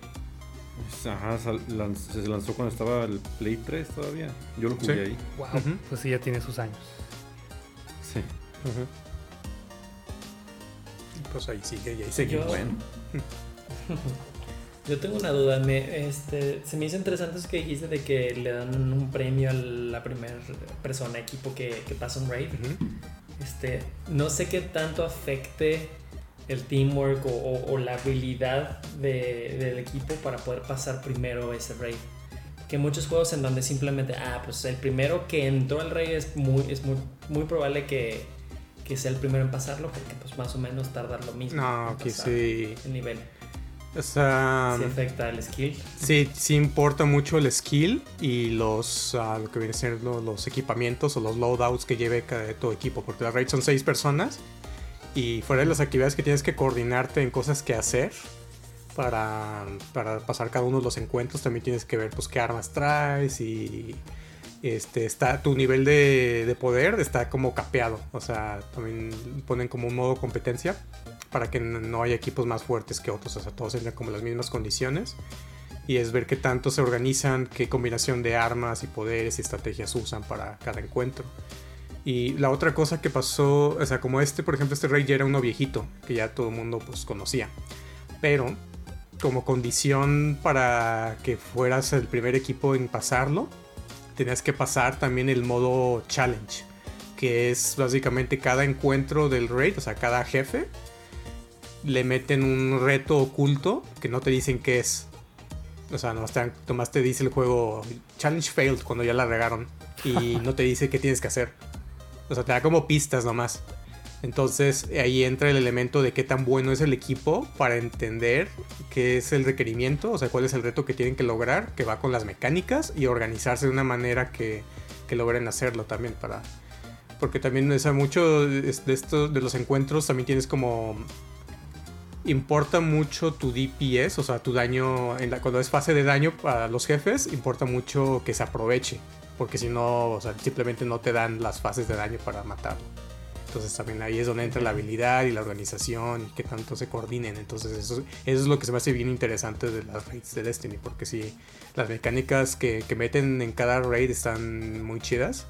pues, ajá, sal- lanz- se lanzó cuando estaba el Play 3 todavía. Yo lo jugué Sí. ahí. Wow, pues sí, ya tiene sus años. Sí. Pues ahí sigue y ahí seguimos. Yo- Bueno. Yo tengo una duda, me, este, se me hizo interesante eso que dijiste de que le dan un premio a la primera persona, equipo que, que pasa un raid. Este, no sé qué tanto afecte el teamwork o, o la habilidad de, del equipo para poder pasar primero ese raid. Que muchos juegos en donde simplemente, ah, pues el primero que entró al raid es muy, es muy, muy probable que, que sea el primero en pasarlo, porque pues más o menos tardar lo mismo. No, que sí. El nivel. O sea, Sí afecta el skill. sí, sí importa mucho el skill y los, ah, lo que viene siendo los equipamientos o los loadouts que lleve cada tu equipo, porque la raid son seis personas y fuera de las actividades que tienes que coordinarte en cosas que hacer para, para pasar cada uno de los encuentros, también tienes que ver pues qué armas traes y este está tu nivel de, de poder está como capeado, o sea, también ponen como un modo competencia para que no haya equipos más fuertes que otros, o sea, todos entran como las mismas condiciones. Y es ver qué tanto se organizan, qué combinación de armas y poderes y estrategias usan para cada encuentro. Y la otra cosa que pasó, o sea, como este, por ejemplo, este rey ya era uno viejito, que ya todo el mundo pues conocía. Pero como condición para que fueras el primer equipo en pasarlo, tenías que pasar también el modo challenge, que es básicamente cada encuentro del raid, o sea, cada jefe, le meten un reto oculto que no te dicen qué es. O sea, nomás te, nomás te dice el juego Challenge Failed cuando ya la regaron. Y no te dice qué tienes que hacer. O sea, te da como pistas nomás. Entonces ahí entra el elemento de qué tan bueno es el equipo para entender qué es el requerimiento, o sea, cuál es el reto que tienen que lograr, que va con las mecánicas y organizarse de una manera que, que logren hacerlo también para... Porque también mucho de esto, de los encuentros también tienes como importa mucho tu DPS, o sea, tu daño, en la, cuando es fase de daño para los jefes, importa mucho que se aproveche, porque si no, o sea, simplemente no te dan las fases de daño para matarlo. Entonces también ahí es donde entra la habilidad y la organización y que tanto se coordinen. Entonces eso, eso es lo que se me hace bien interesante de las raids de Destiny, porque si las mecánicas que, que meten en cada raid están muy chidas.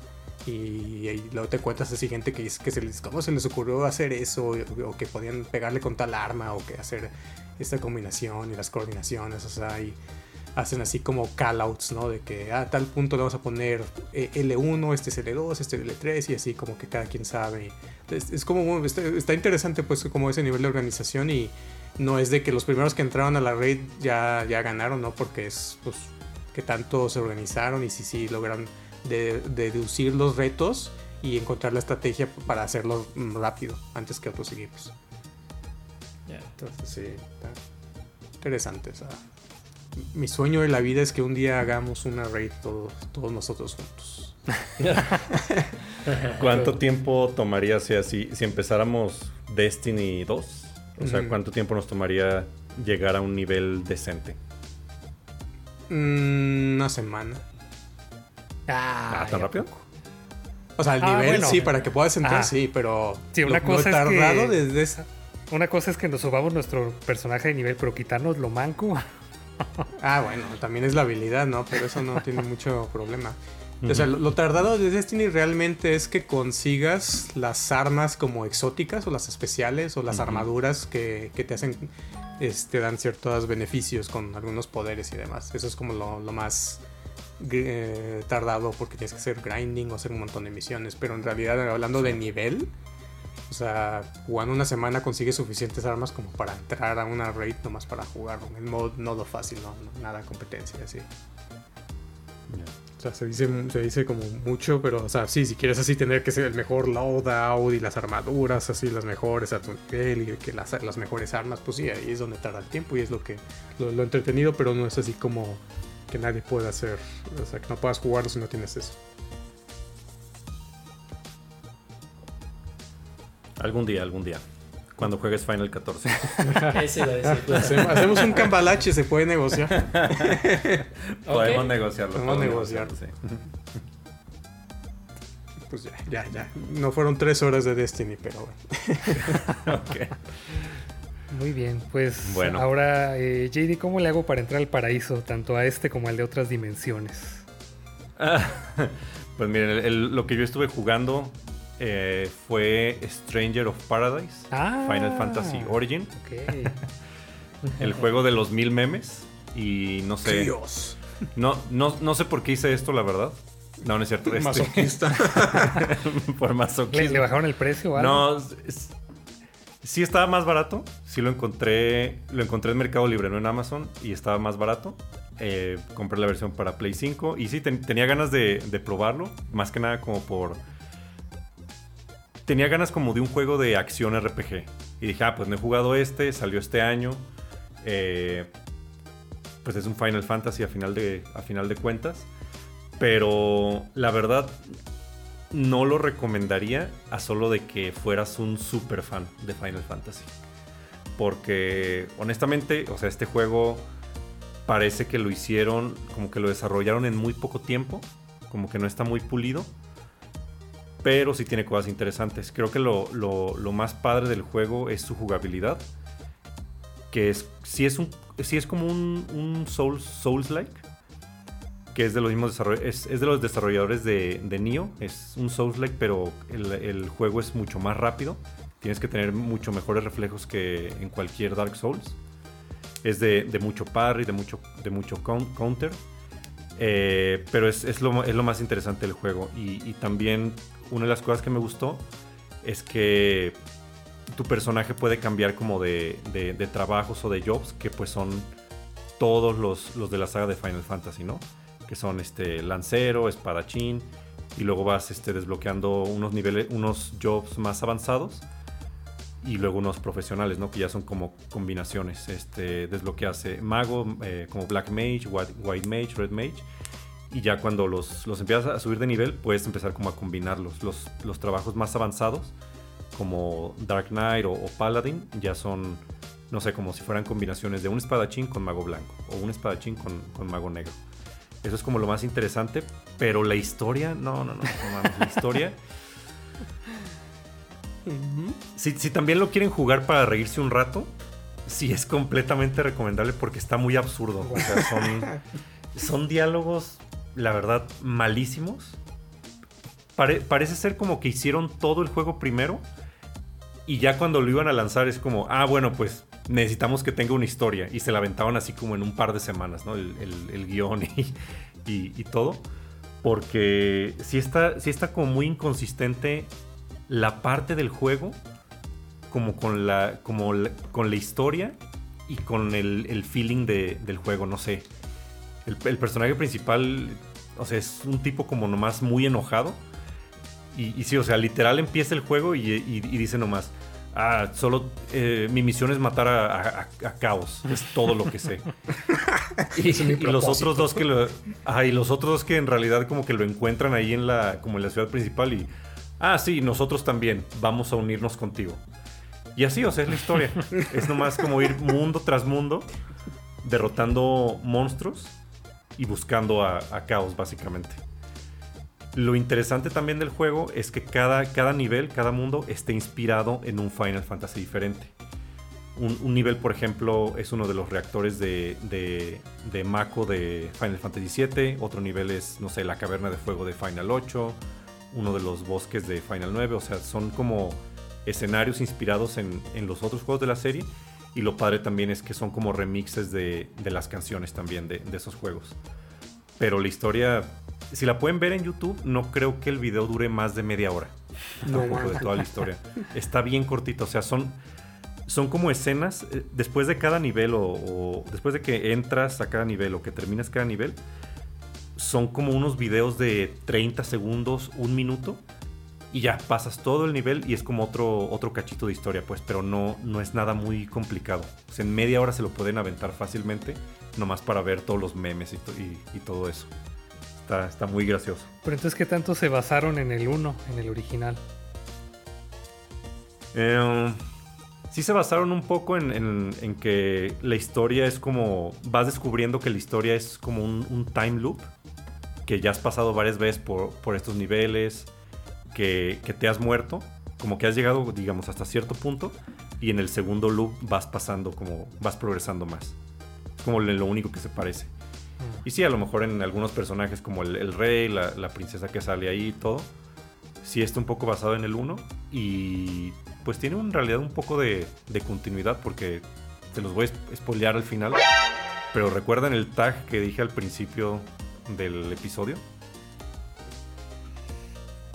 Y, y luego te cuentas así gente que dice que se les, cómo se les ocurrió hacer eso, o, o que podían pegarle con tal arma, o que hacer esta combinación y las coordinaciones, o sea, y hacen así como callouts, ¿no? De que a tal punto le vamos a poner eh, L1, este es L2, este es L3, y así como que cada quien sabe. Es, es como, está, está interesante pues como ese nivel de organización y no es de que los primeros que entraron a la raid ya, ya ganaron, ¿no? Porque es pues que tanto se organizaron y sí, sí lograron de, de deducir los retos y encontrar la estrategia para hacerlo mm, rápido antes que otros equipos. Ya. Entonces sí, está interesante. o sea, mi sueño de la vida es que un día hagamos una raid todos, todos nosotros juntos. ¿Cuánto tiempo tomaría, o sea, si, si empezáramos Destiny 2? O sea. ¿cuánto tiempo nos tomaría llegar a un nivel decente? Mm, una semana. Ah, ¿tan ¿y a rápido? O sea, el Ah, nivel bueno. sí, para que puedas entrar, Ah. sí, pero Sí, una lo, cosa lo es que- tardado desde esa- Una cosa es que nos subamos nuestro personaje de nivel, pero quitarnos lo manco. Ah, bueno, también es la habilidad, ¿no? Pero eso no tiene mucho problema. O sea, lo, lo tardado de Destiny realmente es que consigas las armas como exóticas o las especiales o las armaduras que, que te hacen, este, dan ciertos beneficios con algunos poderes y demás. Eso es como lo, lo más eh, tardado porque tienes que hacer grinding o hacer un montón de misiones. Pero en realidad, hablando de nivel, o sea, jugando una semana consigues suficientes armas como para entrar a una raid nomás para jugar en modo nodo fácil, no, no nada competencia, así. O sea, se dice, se dice como mucho, pero, o sea, sí, si quieres así tener que ser el mejor loadout y las armaduras, así las mejores a tu nivel y que las, las mejores armas, pues sí, ahí es donde tarda el tiempo y es lo que lo, lo entretenido, pero no es así como que nadie pueda hacer, o sea, que no puedas jugarlo si no tienes eso. Algún día, algún día. Cuando juegues Final 14. Ese iba a decir. justo. Hacemos, un cambalache, se puede negociar. Podemos negociarlo. Podemos negociar. sí. Pues ya, ya, ya. No fueron tres horas de Destiny, pero bueno. Ok. Muy bien, pues Bueno. ahora, eh, JD, ¿cómo le hago para entrar al paraíso, tanto a este como al de otras dimensiones? Ah, pues miren, el- el- lo que yo estuve jugando eh, fue Stranger of Paradise, Ah. Final Fantasy Origin, Ok. el juego de los mil memes. Y no sé, Dios. no, no, no sé por qué hice esto, la verdad. No, no es cierto. este- Masoquista. por ¿Le, masoquismo. le bajaron el precio o algo? No, es- Sí estaba más barato, sí lo encontré, lo encontré en Mercado Libre, no en Amazon, y estaba más barato. Eh, compré la versión para Play 5 y sí, tenía ganas de, probarlo, más que nada como por... Tenía ganas como de un juego de acción RPG. Y dije, ah, pues no he jugado este, salió este año. Eh, pues es un Final Fantasy a final, de, a final de cuentas. Pero la verdad, no lo recomendaría a solo de que fueras un super fan de Final Fantasy. Porque honestamente, o sea, este juego parece que lo hicieron, como que lo desarrollaron en muy poco tiempo, como que no está muy pulido, pero sí tiene cosas interesantes. Creo que lo, más padre del juego es su jugabilidad, que es, si es, es como un, un Souls, Souls-like, que es de los mismos es, de los desarrolladores de, de Nioh. Es un Souls-like, pero el, juego es mucho más rápido. Tienes que tener mucho mejores reflejos que en cualquier Dark Souls. Es de, mucho parry, de mucho, de mucho counter. Eh, pero es, lo, más interesante del juego. Y, también una de las cosas que me gustó es que tu personaje puede cambiar como de, trabajos o de jobs, que pues son todos los, los de la saga de Final Fantasy, ¿no? que son este lancero, espadachín, y luego vas este, desbloqueando unos niveles, unos jobs más avanzados y luego unos profesionales, ¿no? Que ya son como combinaciones. Este, desbloqueas mago, eh, como Black Mage, White, Mage, Red Mage. Y ya cuando los, los empiezas a subir de nivel, puedes empezar como a combinarlos. Los, los trabajos más avanzados, como Dark Knight o, Paladin, ya son, no sé, como si fueran combinaciones de un espadachín con mago blanco o un espadachín con, con mago negro. Eso es como lo más interesante. Pero la historia, no, no, no, no la historia. si, también lo quieren jugar para reírse un rato, sí es completamente recomendable porque está muy absurdo. O sea, son, son diálogos, la verdad, malísimos. parece ser como que hicieron todo el juego primero y ya cuando lo iban a lanzar es como, ah, bueno, pues necesitamos que tenga una historia. Y se la aventaban así como en un par de semanas, ¿no? El, guion y, todo. Porque si está, está como muy inconsistente la parte del juego, como con la, como con la historia y con el, feeling del juego, no sé. El, personaje principal, o sea, es un tipo como nomás muy enojado. Y, y sí, o sea, literal empieza el juego y, y dice nomás, Ah, solo eh, mi misión es matar a, Caos. Es todo lo que sé. y, los otros dos que lo, y los otros dos que en realidad como que lo encuentran ahí en la, como en la ciudad principal y ah, sí, nosotros también vamos a unirnos contigo. Y así, o sea, es la historia. es nomás como ir mundo tras mundo, derrotando monstruos y buscando a Caos, básicamente. Lo interesante también del juego es que cada, cada nivel, cada mundo esté inspirado en un Final Fantasy diferente. Un, nivel, por ejemplo, es uno de los reactores de, de, Mako de Final Fantasy VII. Otro nivel es, no sé, la caverna de fuego de Final 8. Uno de los bosques de Final 9. O sea, son como escenarios inspirados en, los otros juegos de la serie. Y lo padre también es que son como remixes de, las canciones también de, de esos juegos. Pero la historia si la pueden ver en YouTube, no creo que el video dure más de media hora. No, de toda la historia. Está bien cortito, o sea, son, son como escenas eh, después de cada nivel o, después de que entras a cada nivel o que terminas cada nivel. Son como unos videos de 30 segundos, un minuto. Y ya pasas todo el nivel y es como otro, otro cachito de historia, pues, pero no, no es nada muy complicado. O sea, en media hora se lo pueden aventar fácilmente, nomás para ver todos los memes y todo eso. Está, muy gracioso. Pero entonces, ¿qué tanto se basaron en el 1, en el original? Eh, sí se basaron un poco en, que la historia es como... Vas descubriendo que la historia es como un, time loop. Que ya has pasado varias veces por, estos niveles. Que, te has muerto. Como que has llegado, digamos, hasta cierto punto. Y en el segundo loop vas pasando como... Vas progresando más. Es como lo único que se parece. Y sí, a lo mejor en algunos personajes como el, rey, la, princesa que sale ahí y todo, sí está un poco basado en el 1 y pues tiene en realidad un poco de, continuidad porque te los voy a spoilear al final. Pero recuerdan el tag que dije al principio del episodio.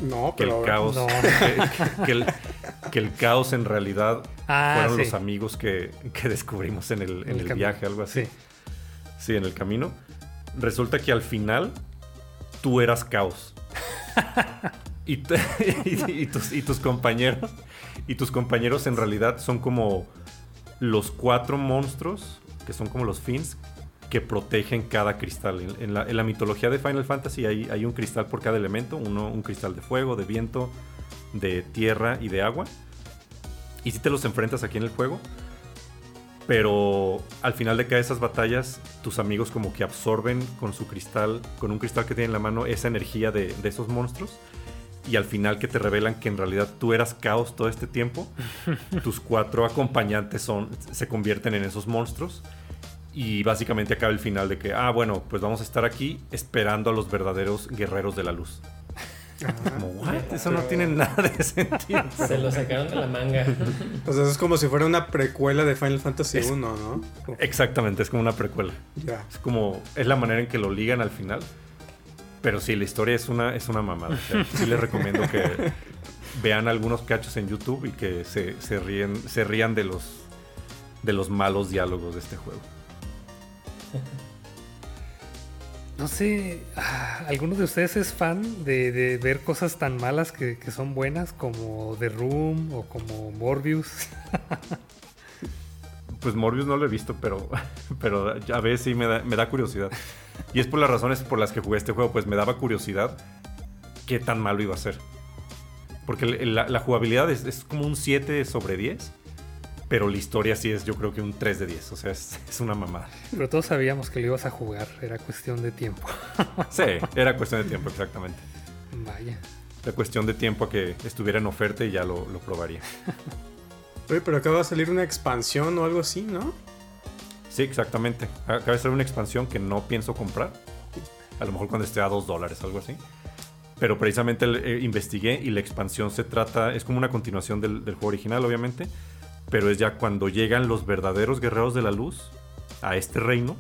No, que el pero. caos, no. que, que el, que el caos en realidad Ah, fueron sí. los amigos que, que descubrimos en el, en el viaje, algo así. Sí. Sí, en el camino. Resulta que al final tú eras caos. y, te- y- y tus, y tus compañeros. Y tus compañeros en realidad son como los cuatro monstruos, que son como los fins, que protegen cada cristal. En, en la, en la mitología de Final Fantasy hay, hay un cristal por cada elemento. Uno, un cristal de fuego, de viento, de tierra y de agua. Y si te los enfrentas aquí en el juego, pero al final de cada esas batallas, tus amigos como que absorben con su cristal, con un cristal que tienen en la mano, esa energía de, de esos monstruos. Y al final que te revelan que en realidad tú eras caos todo este tiempo, tus cuatro acompañantes son, se convierten en esos monstruos. Y básicamente acaba el final de que, ah, bueno, pues vamos a estar aquí esperando a los verdaderos guerreros de la luz. Como, what? Eso no tiene nada de sentido. Se lo sacaron de la manga. O sea, es como si fuera una precuela de Final Fantasy Es- 1, ¿no? Exactamente, es como una precuela. Ya. Es como, es la manera en que lo ligan al final. Pero sí, la historia es una, es una mamada. O sea, sí les recomiendo que vean algunos cachos en YouTube y que se, se ríen, se rían de los, de los malos diálogos de este juego. No sé, ah, ¿alguno de ustedes es fan de, ver cosas tan malas que, son buenas como The Room o como Morbius? Pues Morbius no lo he visto, pero, pero a veces sí me da, curiosidad. Y es por las razones por las que jugué este juego, pues me daba curiosidad qué tan malo iba a ser. Porque la jugabilidad es, es como un 7 sobre 10, pero la historia sí es yo creo que un 3 de 10, o sea, es, es una mamada. Pero todos sabíamos que lo ibas a jugar, era cuestión de tiempo. Sí, era cuestión de tiempo, exactamente. Vaya. Era cuestión de tiempo a que estuviera en oferta y ya lo, lo probaría. Oye, pero acaba de salir una expansión o algo así, ¿no? Sí, exactamente. Acaba de ser una expansión que no pienso comprar. A lo mejor cuando esté a 2 dólares, algo así. Pero precisamente eh, investigué y la expansión se trata, es como una continuación del, del juego original, obviamente. Pero es ya cuando llegan los verdaderos guerreros de la luz a este reino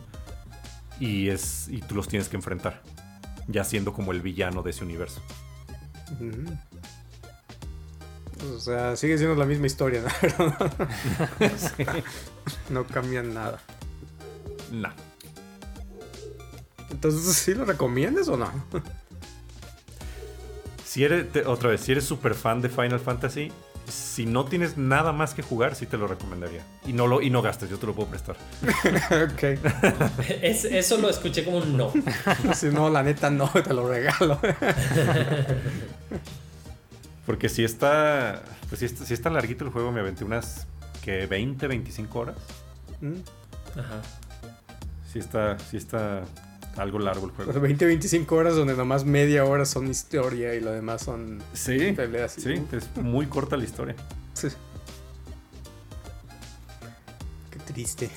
y, es, y tú los tienes que enfrentar. Ya siendo como el villano de ese universo. O sea, sigue siendo la misma historia, ¿no? No cambian nada. Nah. Entonces, ¿sí lo recomiendas o no? Si eres, te- otra vez, si eres súper fan de Final Fantasy, si no tienes nada más que jugar, sí te lo recomendaría. Y no, lo, y no gastes, yo te lo puedo prestar. ok. Es- eso lo escuché como un no. Si no, la neta no, te lo regalo. Porque si está, pues si está, si está larguito el juego, me aventé unas que 20, 25 horas. Mm. Ajá. Si está, si está algo largo el juego. 20, 25 horas donde nomás media hora son historia y lo demás son Sí, peleas. sí, es muy corta la historia. Sí. Qué triste.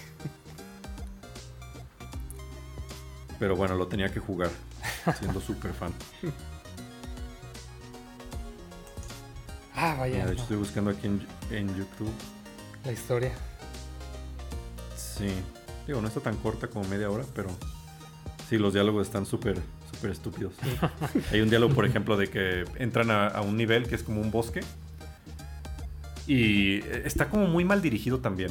Pero bueno, lo tenía que jugar, siendo súper fan. Ah, vaya. Mira, de hecho, estoy buscando aquí en, en YouTube. La historia. Sí. Digo, no está tan corta como media hora, pero sí, los diálogos están súper, súper estúpidos. Hay un diálogo, por ejemplo, de que entran a, a un nivel que es como un bosque. Y está como muy mal dirigido también.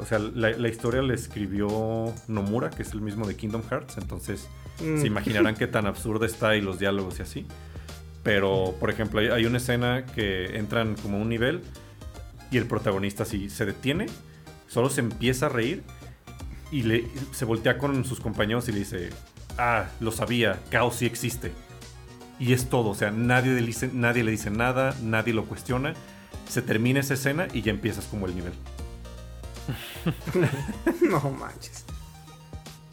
O sea, la, la historia la escribió Nomura, que es el mismo de Kingdom Hearts. Entonces, Mm. se imaginarán qué tan absurda está y los diálogos y así. Pero, por ejemplo, hay, hay una escena que entran como a un nivel y el protagonista así se detiene, solo se empieza a reír y le, se voltea con sus compañeros y le dice, ah, lo sabía, caos sí existe. Y es todo, o sea, nadie le dice, nadie le dice nada, nadie lo cuestiona. Se termina esa escena y ya empiezas como el nivel. No manches.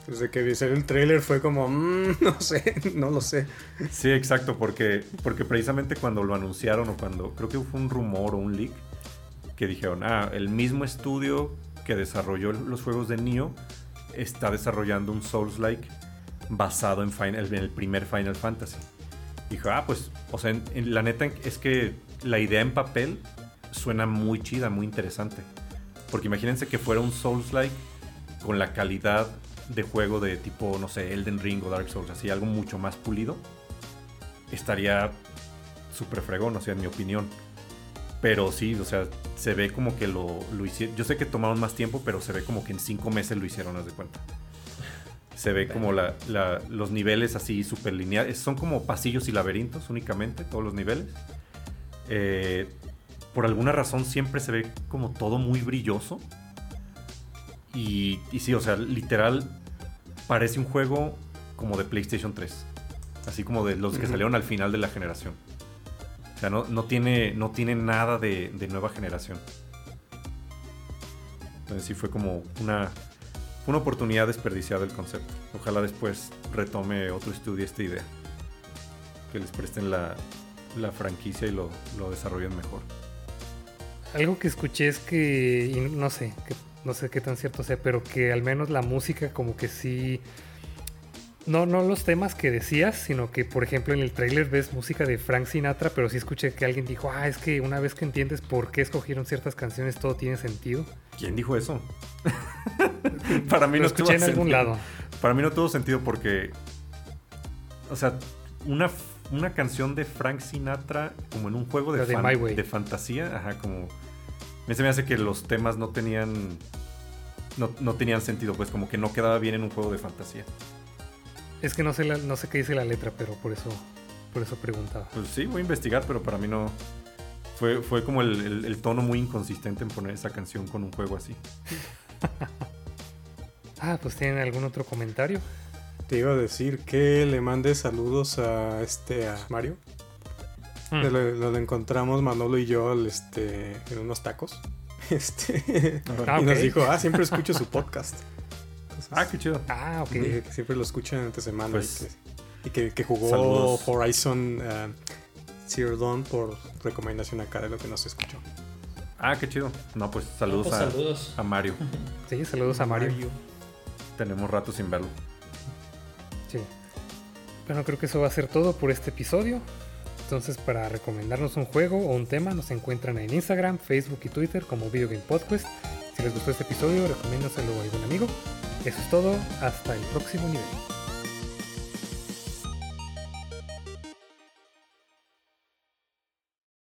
Desde que vi el trailer fue como, "Mm, no sé, no lo sé. Sí, exacto, porque, porque precisamente cuando lo anunciaron o cuando, creo que fue un rumor o un leak, que dijeron, ah, el mismo estudio que desarrolló los juegos de Neo está desarrollando un Souls-like basado en, Final- en el primer Final Fantasy. Dijo, ah, pues, o sea, la neta es que la idea en papel suena muy chida, muy interesante. Porque imagínense que fuera un Souls-like con la calidad de juego de tipo, no sé, Elden Ring o Dark Souls, así algo mucho más pulido, estaría súper fregón, o sea, en mi opinión. Pero sí, o sea, se ve como que lo, lo hicieron. Yo sé que tomaron más tiempo, pero se ve como que en cinco meses lo hicieron, haz de cuenta. Se ve como la, la- los niveles así súper lineales. Son como pasillos y laberintos únicamente, todos los niveles. Eh, por alguna razón siempre se ve como todo muy brilloso. Y, y sí, o sea, literal parece un juego como de PlayStation 3. Así como de los que salieron al final de la generación. O sea, no, no tiene, no tiene nada de, nueva generación. Entonces sí fue como una, una oportunidad desperdiciada el concepto. Ojalá después retome otro estudio esta idea. Que les presten la, la franquicia y lo, lo desarrollen mejor. Algo que escuché es que, y no sé, que, no sé qué tan cierto sea, pero que al menos la música como que sí... No, no los temas que decías, sino que por ejemplo en el tráiler ves música de Frank Sinatra, pero sí escuché que alguien dijo, ah, es que una vez que entiendes por qué escogieron ciertas canciones, todo tiene sentido. ¿Quién dijo eso? Para mí Lo no escuché en algún sentido. lado. Para mí no tuvo sentido porque. O sea, una, una canción de Frank Sinatra como en un juego de, de fan- Way. de fantasía. Ajá, como. A mí se me hace que los temas no tenían. No, no tenían sentido, pues como que no quedaba bien en un juego de fantasía. Es que no sé, la- no sé qué dice la letra, pero por eso, por eso preguntaba. Pues sí, voy a investigar, pero para mí no. Fue, fue como el, el- el tono muy inconsistente en poner esa canción con un juego así. Ah, pues tienen algún otro comentario. Te iba a decir que le mande saludos a este a Mario. Mm. Lo, lo encontramos Manolo y yo este, en unos tacos. Este, Ah, y nos dijo, ah, siempre escucho su podcast. Ah, qué chido. Ah, ok. siempre lo escuchan entre semana Pues, y, que, y que- que jugó saludos. Horizon uh, Zero Dawn por recomendación acá de lo que nos escuchó. Ah, qué chido. No, pues saludos, Pues, a, saludos. a Mario. Sí, saludos a Mario. Tenemos rato sin verlo. Sí. Bueno, creo que eso va a ser todo por este episodio. Entonces, para recomendarnos un juego o un tema, nos encuentran en Instagram, Facebook y Twitter como Video Game Podcast. Si les gustó este episodio, recomiéndoselo a algún amigo. Eso es todo. Hasta el próximo nivel.